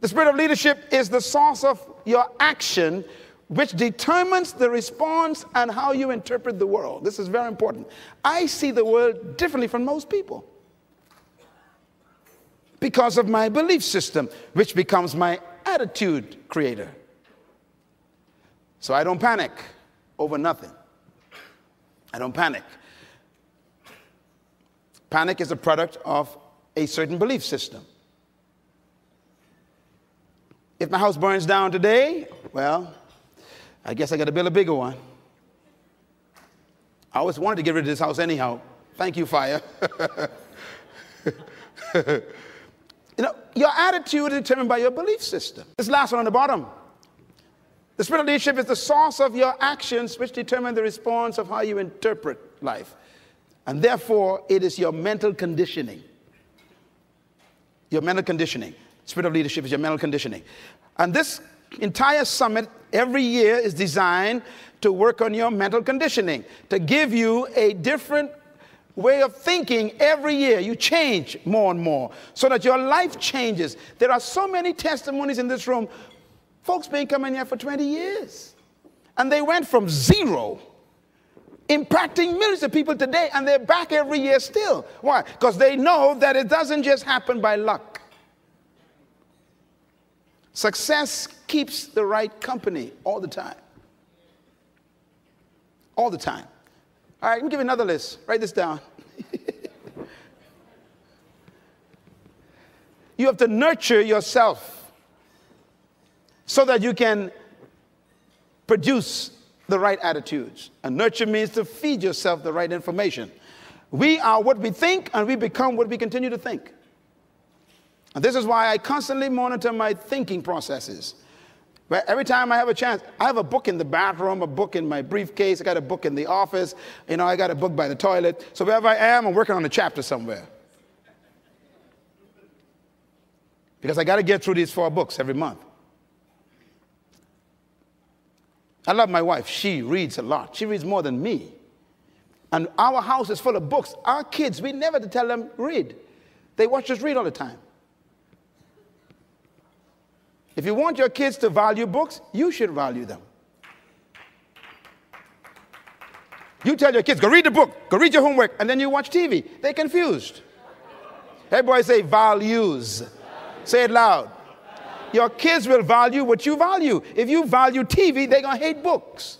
The spirit of leadership is the source of your action which determines the response and how you interpret the world. This is very important. I see the world differently from most people because of my belief system, which becomes my attitude creator. So I don't panic over nothing. I don't panic. Panic is a product of a certain belief system. If my house burns down today, well, I guess I got to build a bigger one. I always wanted to get rid of this house anyhow. Thank you, fire. you know, your attitude is determined by your belief system. This last one on the bottom. The spirit of leadership is the source of your actions, which determine the response of how you interpret life. And therefore, it is your mental conditioning. Your mental conditioning. Spirit of leadership is your mental conditioning. And this entire summit every year is designed to work on your mental conditioning, to give you a different way of thinking every year. You change more and more so that your life changes. There are so many testimonies in this room. Folks been coming here for 20 years. And they went from zero, impacting millions of people today, and they're back every year still. Why? Because they know that it doesn't just happen by luck. Success keeps the right company all the time. All the time. All right, let me give you another list. Write this down. you have to nurture yourself so that you can produce the right attitudes. And nurture means to feed yourself the right information. We are what we think, and we become what we continue to think. And this is why I constantly monitor my thinking processes. But every time I have a chance, I have a book in the bathroom, a book in my briefcase, I got a book in the office, you know, I got a book by the toilet. So wherever I am, I'm working on a chapter somewhere. Because I got to get through these four books every month. I love my wife. She reads a lot. She reads more than me. And our house is full of books. Our kids, we never tell them read. They watch us read all the time. If you want your kids to value books, you should value them. You tell your kids, go read the book, go read your homework, and then you watch TV. They're confused. Everybody say values. Say it loud. Your kids will value what you value. If you value TV, they're going to hate books.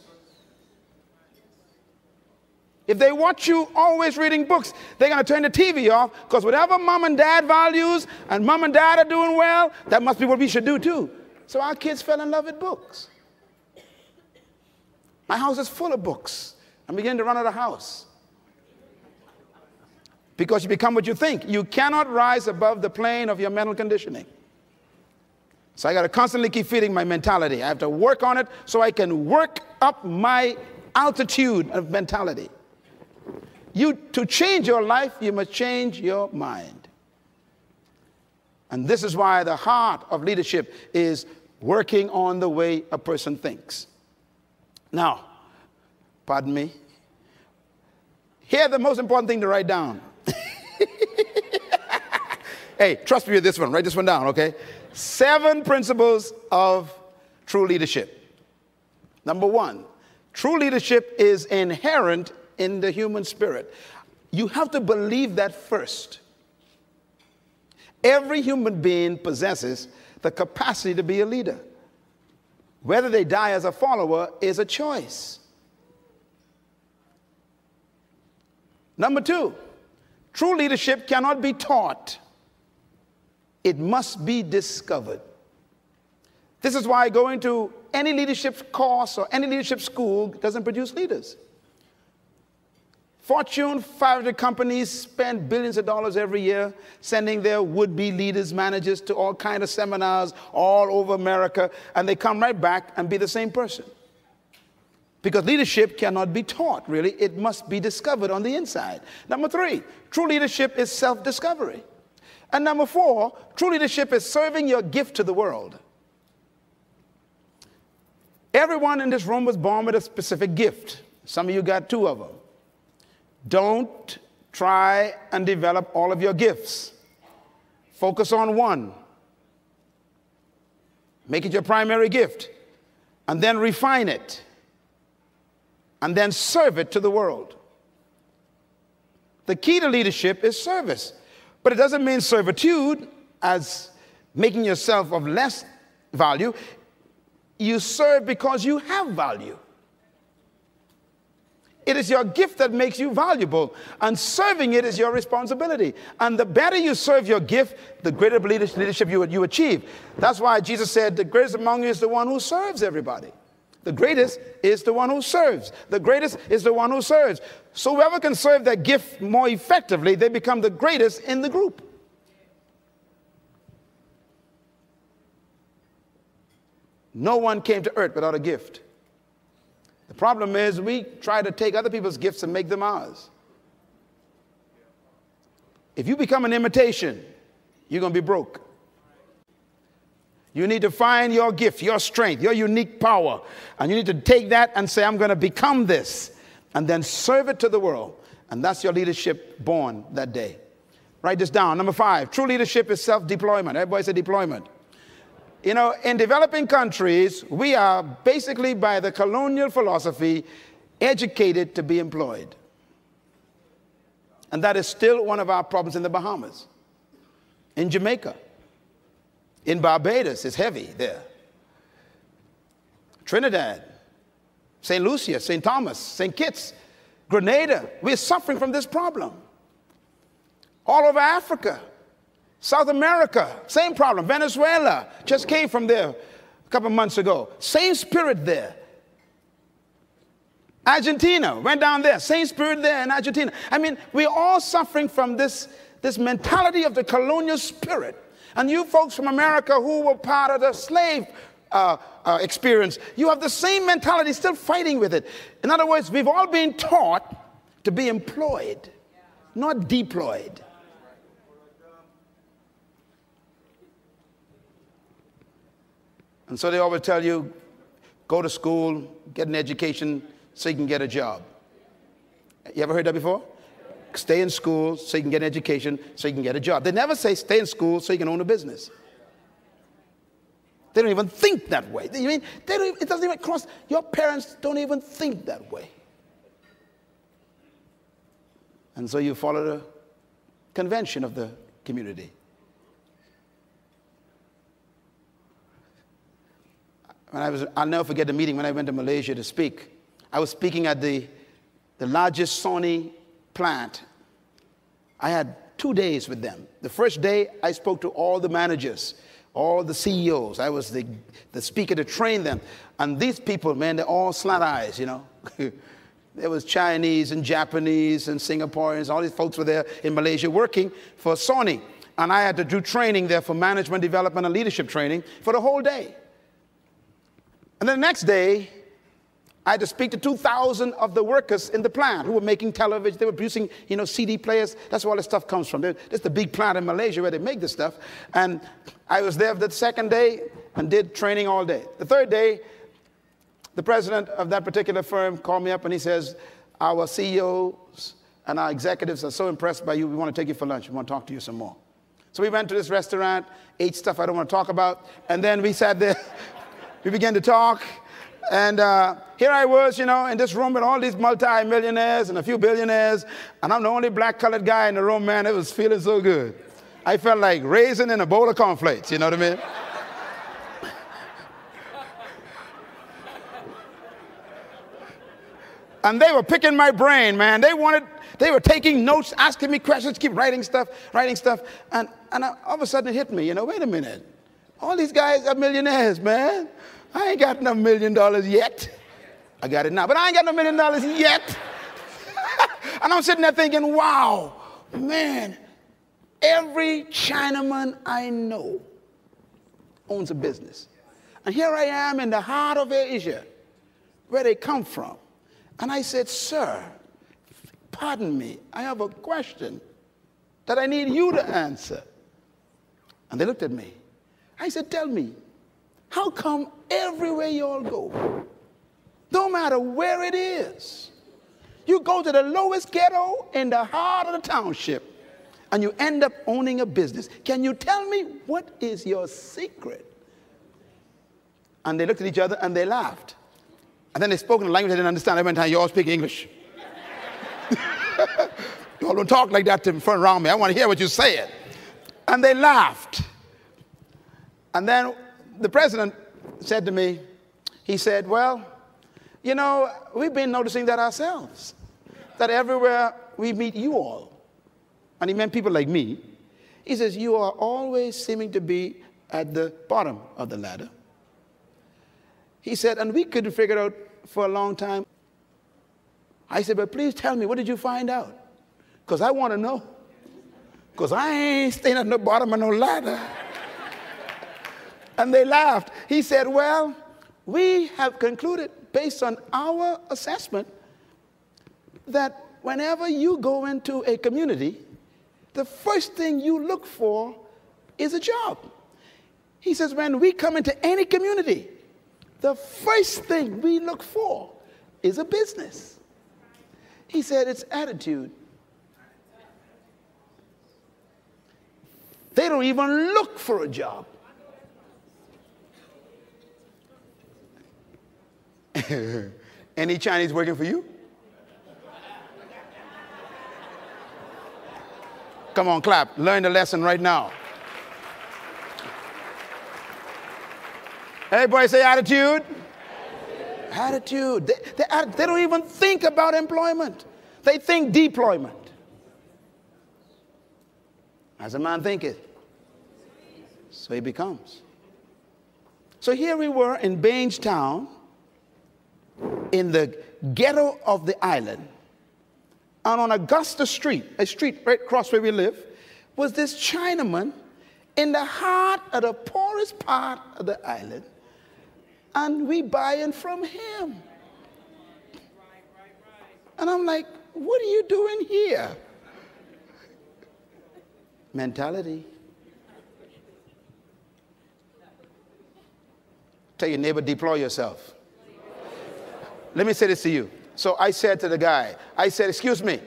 If they watch you always reading books, they're going to turn the TV off because whatever mom and dad values and mom and dad are doing well, that must be what we should do too. So our kids fell in love with books. My house is full of books. I'm beginning to run out of house. Because you become what you think. You cannot rise above the plane of your mental conditioning. So I got to constantly keep feeding my mentality. I have to work on it so I can work up my altitude of mentality. You to change your life, you must change your mind. And this is why the heart of leadership is working on the way a person thinks. Now, pardon me. Here, the most important thing to write down. hey, trust me with this one. Write this one down, okay? seven principles of true leadership. Number one, true leadership is inherent in the human spirit. You have to believe that first. Every human being possesses the capacity to be a leader. Whether they die as a follower is a choice. Number two, true leadership cannot be taught it must be discovered. This is why going to any leadership course or any leadership school doesn't produce leaders. Fortune 500 companies spend billions of dollars every year sending their would-be leaders, managers to all kind of seminars all over America, and they come right back and be the same person. Because leadership cannot be taught, really. It must be discovered on the inside. Number three, true leadership is self-discovery. And number four, true leadership is serving your gift to the world. Everyone in this room was born with a specific gift. Some of you got two of them. Don't try and develop all of your gifts. Focus on one. Make it your primary gift. And then refine it. And then serve it to the world. The key to leadership is service. But it doesn't mean servitude as making yourself of less value. You serve because you have value. It is your gift that makes you valuable, and serving it is your responsibility. And the better you serve your gift, the greater leadership you, you achieve. That's why Jesus said, The greatest among you is the one who serves everybody. The greatest is the one who serves. The greatest is the one who serves. So whoever can serve their gift more effectively, they become the greatest in the group. No one came to earth without a gift. Problem is we try to take other people's gifts and make them ours. If you become an imitation, you're going to be broke. You need to find your gift, your strength, your unique power. And you need to take that and say, I'm going to become this. And then serve it to the world. And that's your leadership born that day. Write this down. Number five, true leadership is self deployment. Everybody say deployment. You know, in developing countries, we are basically, by the colonial philosophy, educated to be employed. And that is still one of our problems in the Bahamas. In Jamaica, in Barbados, it's heavy there. Trinidad, St. Lucia, St. Thomas, St. Kitts, Grenada, we're suffering from this problem. All over Africa, South America, same problem. Venezuela just came from there a couple months ago. Same spirit there. Argentina went down there, same spirit there in Argentina. I mean, we're all suffering from this, this mentality of the colonial spirit. And you folks from America who were part of the slave uh, uh, experience, you have the same mentality, still fighting with it. In other words, we've all been taught to be employed, not deployed. And so they always tell you go to school, get an education so you can get a job. You ever heard that before? Stay in school so you can get an education so you can get a job. They never say stay in school so you can own a business. They don't even think that way. You mean they don't, it doesn't even cross. Your parents don't even think that way. And so you follow the convention of the community. When I was, I'll never forget the meeting when I went to Malaysia to speak. I was speaking at the, the largest Sony plant. I had two days with them. The first day, I spoke to all the managers all the CEOs. I was the, the speaker to train them. And these people, man, they're all slant eyes, you know. there was Chinese and Japanese and Singaporeans. All these folks were there in Malaysia working for Sony. And I had to do training there for management development and leadership training for the whole day. And then the next day, I had to speak to 2,000 of the workers in the plant who were making television. They were producing, you know, CD players. That's where all this stuff comes from. There's the big plant in Malaysia where they make this stuff. And I was there the second day and did training all day. The third day, the president of that particular firm called me up and he says, Our CEOs and our executives are so impressed by you, we want to take you for lunch. We want to talk to you some more. So we went to this restaurant, ate stuff I don't want to talk about, and then we sat there, we began to talk. And uh, here I was, you know, in this room with all these multi-millionaires and a few billionaires, and I'm the only black-colored guy in the room, man. It was feeling so good. I felt like raisin in a bowl of cornflakes, you know what I mean? and they were picking my brain, man. They wanted, they were taking notes, asking me questions, keep writing stuff, writing stuff. And, and all of a sudden it hit me, you know, wait a minute. All these guys are millionaires, man. I ain't got no million dollars yet. I got it now, but I ain't got no million dollars yet. and I'm sitting there thinking, wow, man, every Chinaman I know owns a business. And here I am in the heart of Asia, where they come from. And I said, Sir, pardon me, I have a question that I need you to answer. And they looked at me. I said, Tell me, how come everywhere you all go, no matter where it is, you go to the lowest ghetto in the heart of the township and you end up owning a business? Can you tell me what is your secret? And they looked at each other and they laughed. And then they spoke in a language I didn't understand. Every time you all speak English. you all don't talk like that in front around me. I want to hear what you're saying. And they laughed. And then the president said to me, he said, Well, you know, we've been noticing that ourselves, that everywhere we meet you all, and he meant people like me, he says, You are always seeming to be at the bottom of the ladder. He said, And we couldn't figure out for a long time. I said, But please tell me, what did you find out? Because I want to know. Because I ain't staying at the bottom of no ladder. And they laughed. He said, Well, we have concluded, based on our assessment, that whenever you go into a community, the first thing you look for is a job. He says, When we come into any community, the first thing we look for is a business. He said, It's attitude. They don't even look for a job. Any Chinese working for you? Come on, clap. Learn the lesson right now. Everybody say attitude. Attitude. They, they, they don't even think about employment, they think deployment. As a man thinketh, so he becomes. So here we were in Town, in the ghetto of the island. And on Augusta Street, a street right across where we live, was this Chinaman in the heart of the poorest part of the island. And we buying from him. And I'm like, what are you doing here? Mentality. Tell your neighbor, deploy yourself. Let me say this to you. So I said to the guy, I said, excuse me,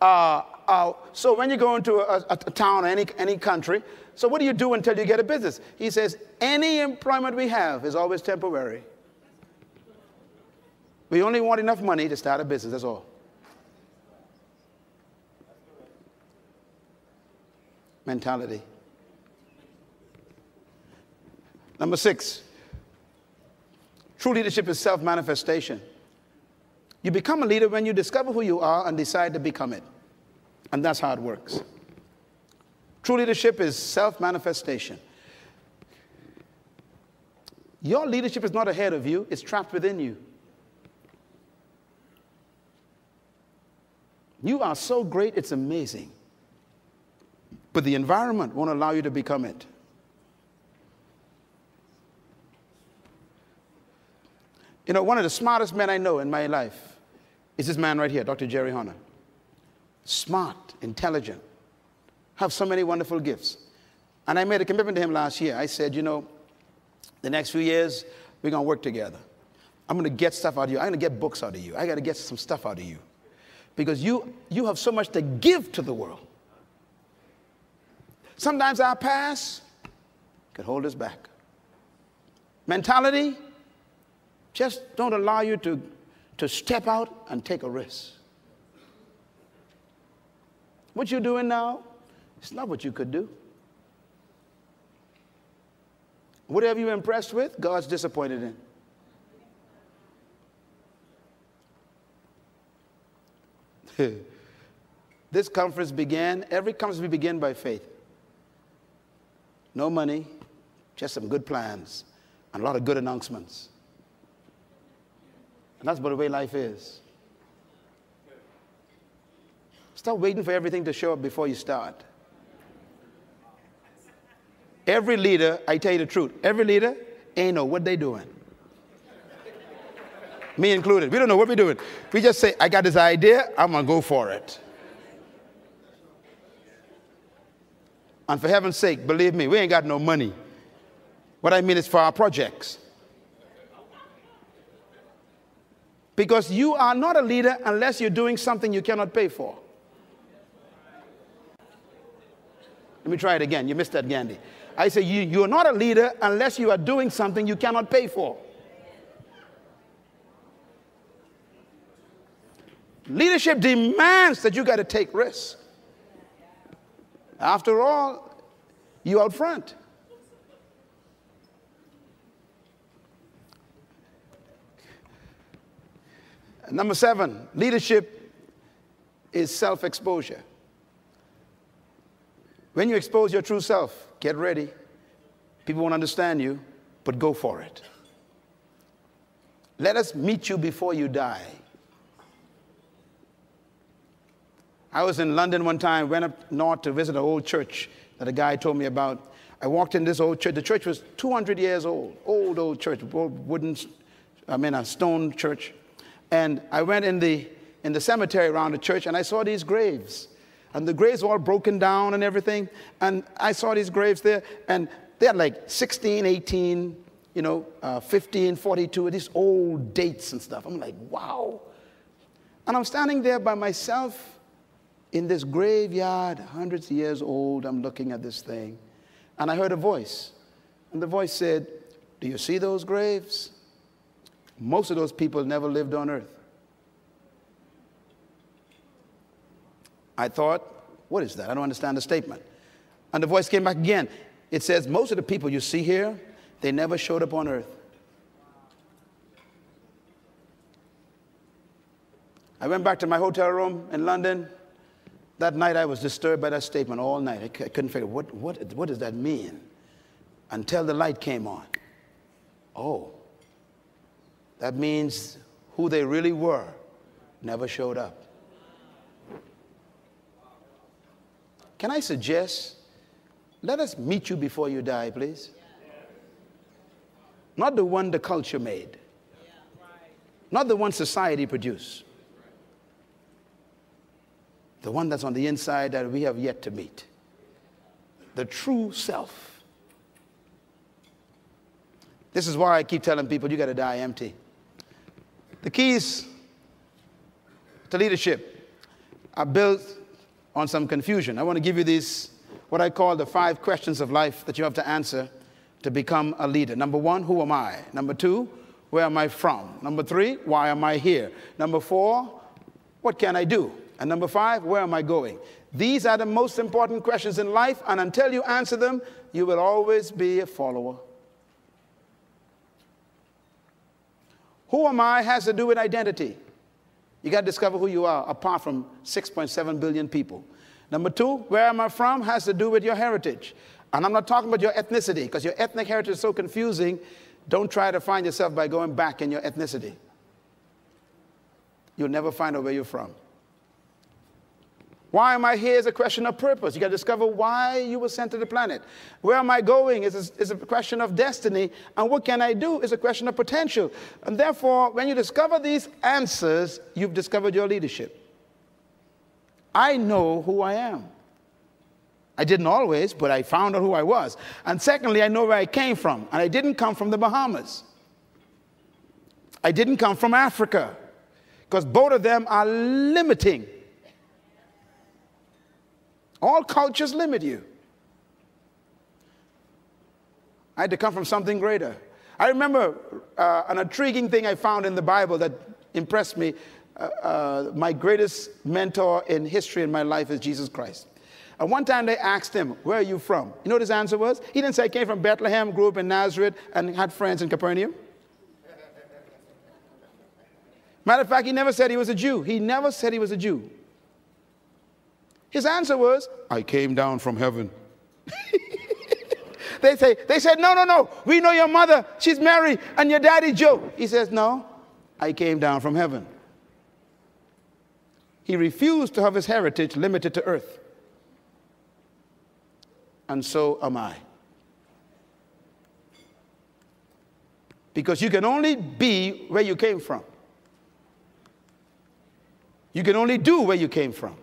uh, uh, so when you go into a, a, a town or any, any country, so what do you do until you get a business? He says, any employment we have is always temporary. We only want enough money to start a business, that's all. Mentality. Number six, true leadership is self manifestation. You become a leader when you discover who you are and decide to become it. And that's how it works. True leadership is self manifestation. Your leadership is not ahead of you, it's trapped within you. You are so great, it's amazing. But the environment won't allow you to become it. You know, one of the smartest men I know in my life is this man right here, Dr. Jerry Horner. Smart, intelligent, have so many wonderful gifts. And I made a commitment to him last year. I said, you know, the next few years, we're going to work together. I'm going to get stuff out of you. I'm going to get books out of you. I got to get some stuff out of you. Because you, you have so much to give to the world. Sometimes our past could hold us back. Mentality just don't allow you to to step out and take a risk. What you're doing now, it's not what you could do. Whatever you're impressed with, God's disappointed in. this conference began, every conference we begin by faith. No money, just some good plans and a lot of good announcements. And that's the way life is. Stop waiting for everything to show up before you start. Every leader, I tell you the truth, every leader ain't know what they doing. Me included. We don't know what we're doing. We just say, I got this idea, I'm gonna go for it. And for heaven's sake, believe me, we ain't got no money. What I mean is for our projects. Because you are not a leader unless you're doing something you cannot pay for. Let me try it again. You missed that, Gandhi. I say you, you are not a leader unless you are doing something you cannot pay for. Leadership demands that you got to take risks. After all, you out front. Number seven, leadership is self exposure. When you expose your true self, get ready. People won't understand you, but go for it. Let us meet you before you die. I was in London one time, went up north to visit an old church that a guy told me about. I walked in this old church. The church was 200 years old, old, old church, old wooden, I mean, a stone church. And I went in the, in the cemetery around the church and I saw these graves. And the graves were all broken down and everything. And I saw these graves there and they had like 16, 18, you know, uh, 15, 42, these old dates and stuff. I'm like, wow. And I'm standing there by myself in this graveyard, hundreds of years old, I'm looking at this thing, and I heard a voice. And the voice said, Do you see those graves? Most of those people never lived on earth. I thought, What is that? I don't understand the statement. And the voice came back again. It says, Most of the people you see here, they never showed up on earth. I went back to my hotel room in London. That night I was disturbed by that statement all night. I couldn't figure what, what, what does that mean until the light came on. Oh, that means who they really were never showed up. Can I suggest, let us meet you before you die, please? Not the one the culture made, not the one society produced the one that's on the inside that we have yet to meet, the true self. This is why I keep telling people you got to die empty. The keys to leadership are built on some confusion. I want to give you these, what I call the five questions of life that you have to answer to become a leader. Number one, who am I? Number two, where am I from? Number three, why am I here? Number four, what can I do? And number five, where am I going? These are the most important questions in life, and until you answer them, you will always be a follower. Who am I has to do with identity. You got to discover who you are apart from 6.7 billion people. Number two, where am I from has to do with your heritage. And I'm not talking about your ethnicity because your ethnic heritage is so confusing. Don't try to find yourself by going back in your ethnicity. You'll never find out where you're from. Why am I here is a question of purpose. You got to discover why you were sent to the planet. Where am I going is a, is a question of destiny. And what can I do is a question of potential. And therefore, when you discover these answers, you've discovered your leadership. I know who I am. I didn't always, but I found out who I was. And secondly, I know where I came from. And I didn't come from the Bahamas. I didn't come from Africa, because both of them are limiting. All cultures limit you. I had to come from something greater. I remember uh, an intriguing thing I found in the Bible that impressed me. Uh, uh, my greatest mentor in history in my life is Jesus Christ. And one time they asked him, Where are you from? You know what his answer was? He didn't say, I came from Bethlehem, grew up in Nazareth, and had friends in Capernaum. Matter of fact, he never said he was a Jew. He never said he was a Jew. His answer was, I came down from heaven. they say, they said, no, no, no. We know your mother. She's Mary and your daddy Joe. He says, no, I came down from heaven. He refused to have his heritage limited to earth. And so am I. Because you can only be where you came from. You can only do where you came from.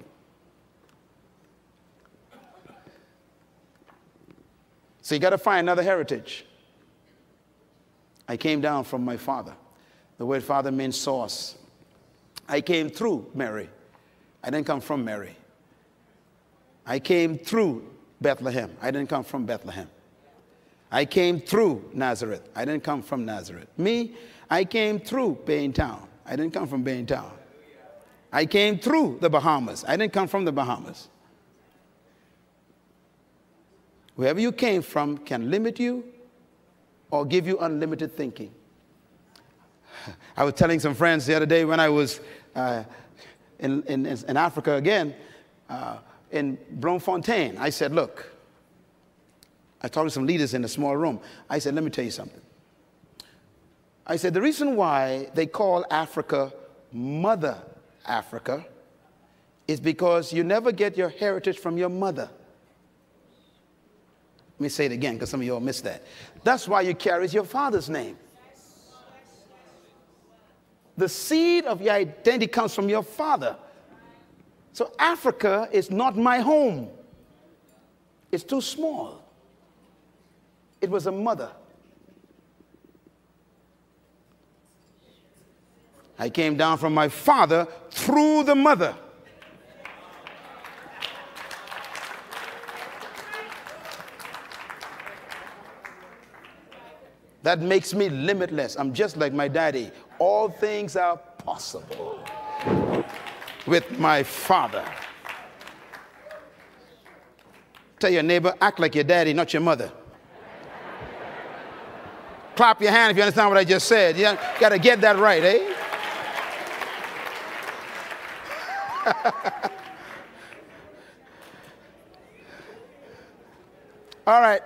So you got to find another heritage. I came down from my father. The word father means source. I came through Mary. I didn't come from Mary. I came through Bethlehem. I didn't come from Bethlehem. I came through Nazareth. I didn't come from Nazareth. Me, I came through Town. I didn't come from Town. I came through the Bahamas. I didn't come from the Bahamas. Wherever you came from can limit you or give you unlimited thinking. I was telling some friends the other day when I was uh, in, in, in, Africa again, uh, in Bloemfontein. I said, Look, I talked to some leaders in a small room. I said, Let me tell you something. I said, The reason why they call Africa Mother Africa is because you never get your heritage from your mother. Let me say it again because some of you all missed that. That's why you carry your father's name. The seed of your identity comes from your father. So Africa is not my home. It's too small. It was a mother. I came down from my father through the mother. That makes me limitless. I'm just like my daddy. All things are possible with my father. Tell your neighbor, act like your daddy, not your mother. Clap your hand if you understand what I just said. You got to get that right, eh? All right,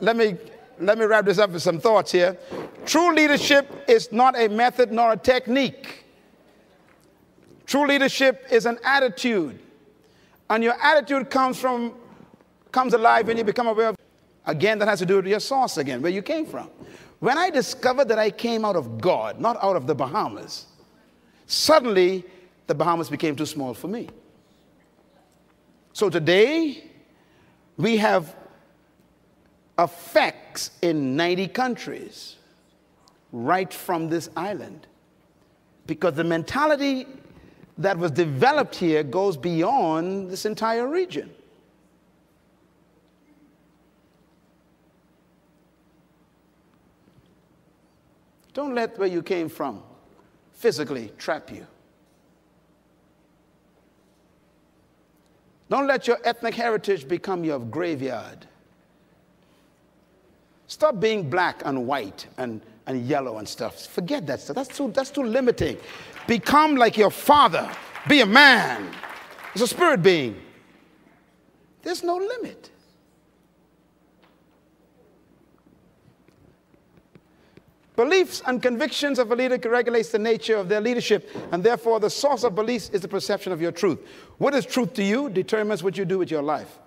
let me let me wrap this up with some thoughts here. True leadership is not a method nor a technique. True leadership is an attitude. And your attitude comes from comes alive when you become aware of again that has to do with your source again, where you came from. When I discovered that I came out of God, not out of the Bahamas, suddenly the Bahamas became too small for me. So today, we have effects in 90 countries right from this island. Because the mentality that was developed here goes beyond this entire region. Don't let where you came from physically trap you. Don't let your ethnic heritage become your graveyard. Stop being black and white and, and yellow and stuff. Forget that stuff. That's too, that's too limiting. Become like your father. Be a man. It's a spirit being. There's no limit. Beliefs and convictions of a leader regulates the nature of their leadership, and therefore the source of beliefs is the perception of your truth. What is truth to you determines what you do with your life.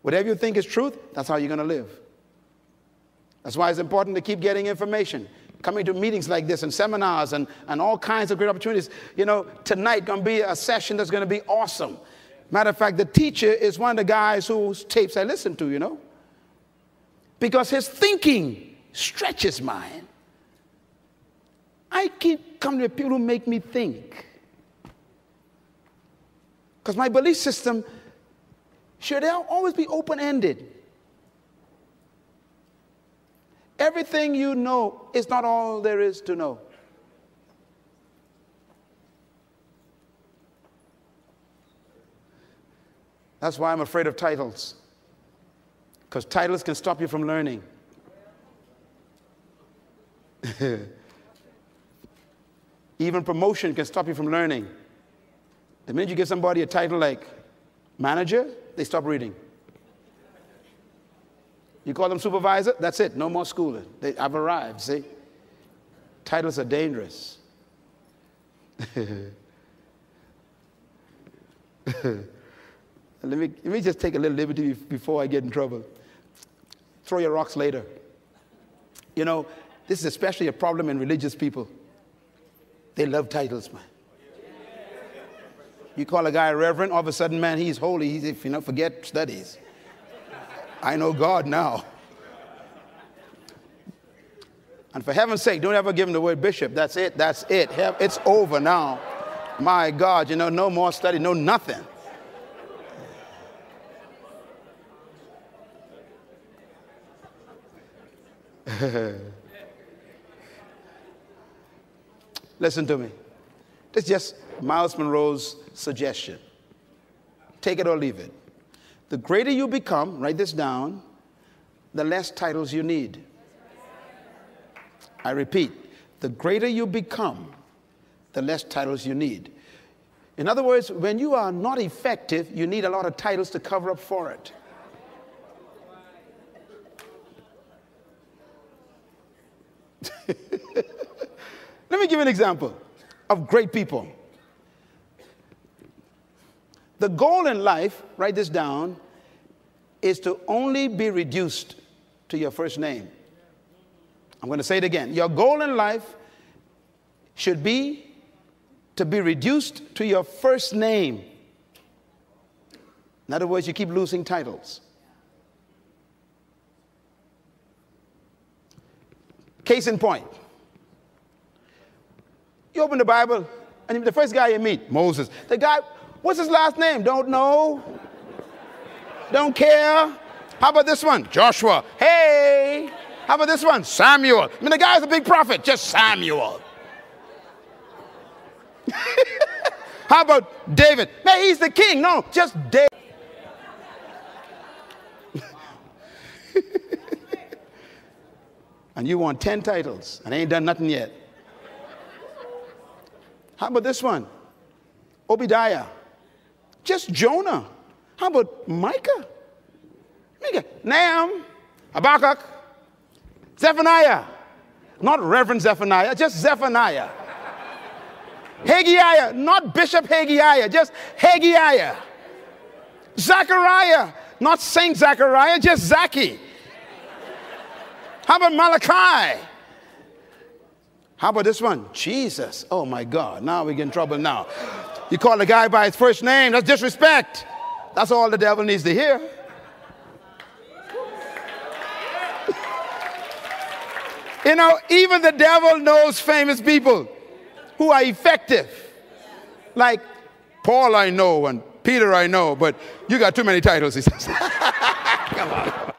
Whatever you think is truth, that's how you're going to live. That's why it's important to keep getting information, coming to meetings like this and seminars and, and all kinds of great opportunities. You know, tonight going to be a session that's going to be awesome. Matter of fact, the teacher is one of the guys whose tapes I listen to, you know, because his thinking stretches mine. I keep coming to people who make me think. Because my belief system should always be open ended. Everything you know is not all there is to know. That's why I'm afraid of titles. Because titles can stop you from learning. Even promotion can stop you from learning. The minute you give somebody a title like manager, they stop reading. You call them supervisor, that's it, no more schooling. They, I've arrived, see? Titles are dangerous. let, me, let me just take a little liberty before I get in trouble. Throw your rocks later. You know, this is especially a problem in religious people. They love titles, man. You call a guy a reverend, all of a sudden, man, he's holy. He's, if you know, forget studies. I know God now. And for heaven's sake, don't ever give him the word bishop. That's it. That's it. It's over now. My God, you know, no more study, no nothing. Listen to me. This is just Myles Munroe's suggestion. Take it or leave it. The greater you become, write this down, the less titles you need. I repeat, the greater you become, the less titles you need. In other words, when you are not effective, you need a lot of titles to cover up for it. Let me give you an example of great people. The goal in life, write this down, is to only be reduced to your first name. I'm going to say it again. Your goal in life should be to be reduced to your first name. In other words, you keep losing titles. Case in point. You open the Bible, and the first guy you meet, Moses. The guy, what's his last name? Don't know. Don't care. How about this one? Joshua. Hey. How about this one? Samuel. I mean, the guy's a big prophet, just Samuel. How about David? Man, he's the king. No, just David. and you want 10 titles and ain't done nothing yet. How about this one? Obadiah. Just Jonah. How about Micah? Micah. Nahum. Habakkuk. Zephaniah. Not Reverend Zephaniah, just Zephaniah. Haggai, not Bishop Haggai, just Haggai. Zechariah, not Saint Zechariah, just Zacchaeus. How about Malachi? How about this one? Jesus. Oh my God. Now we get in trouble now. You call a guy by his first name, that's disrespect. That's all the devil needs to hear. you know, even the devil knows famous people who are effective. Like Paul, I know, and Peter, I know, but you got too many titles, he says. Come on.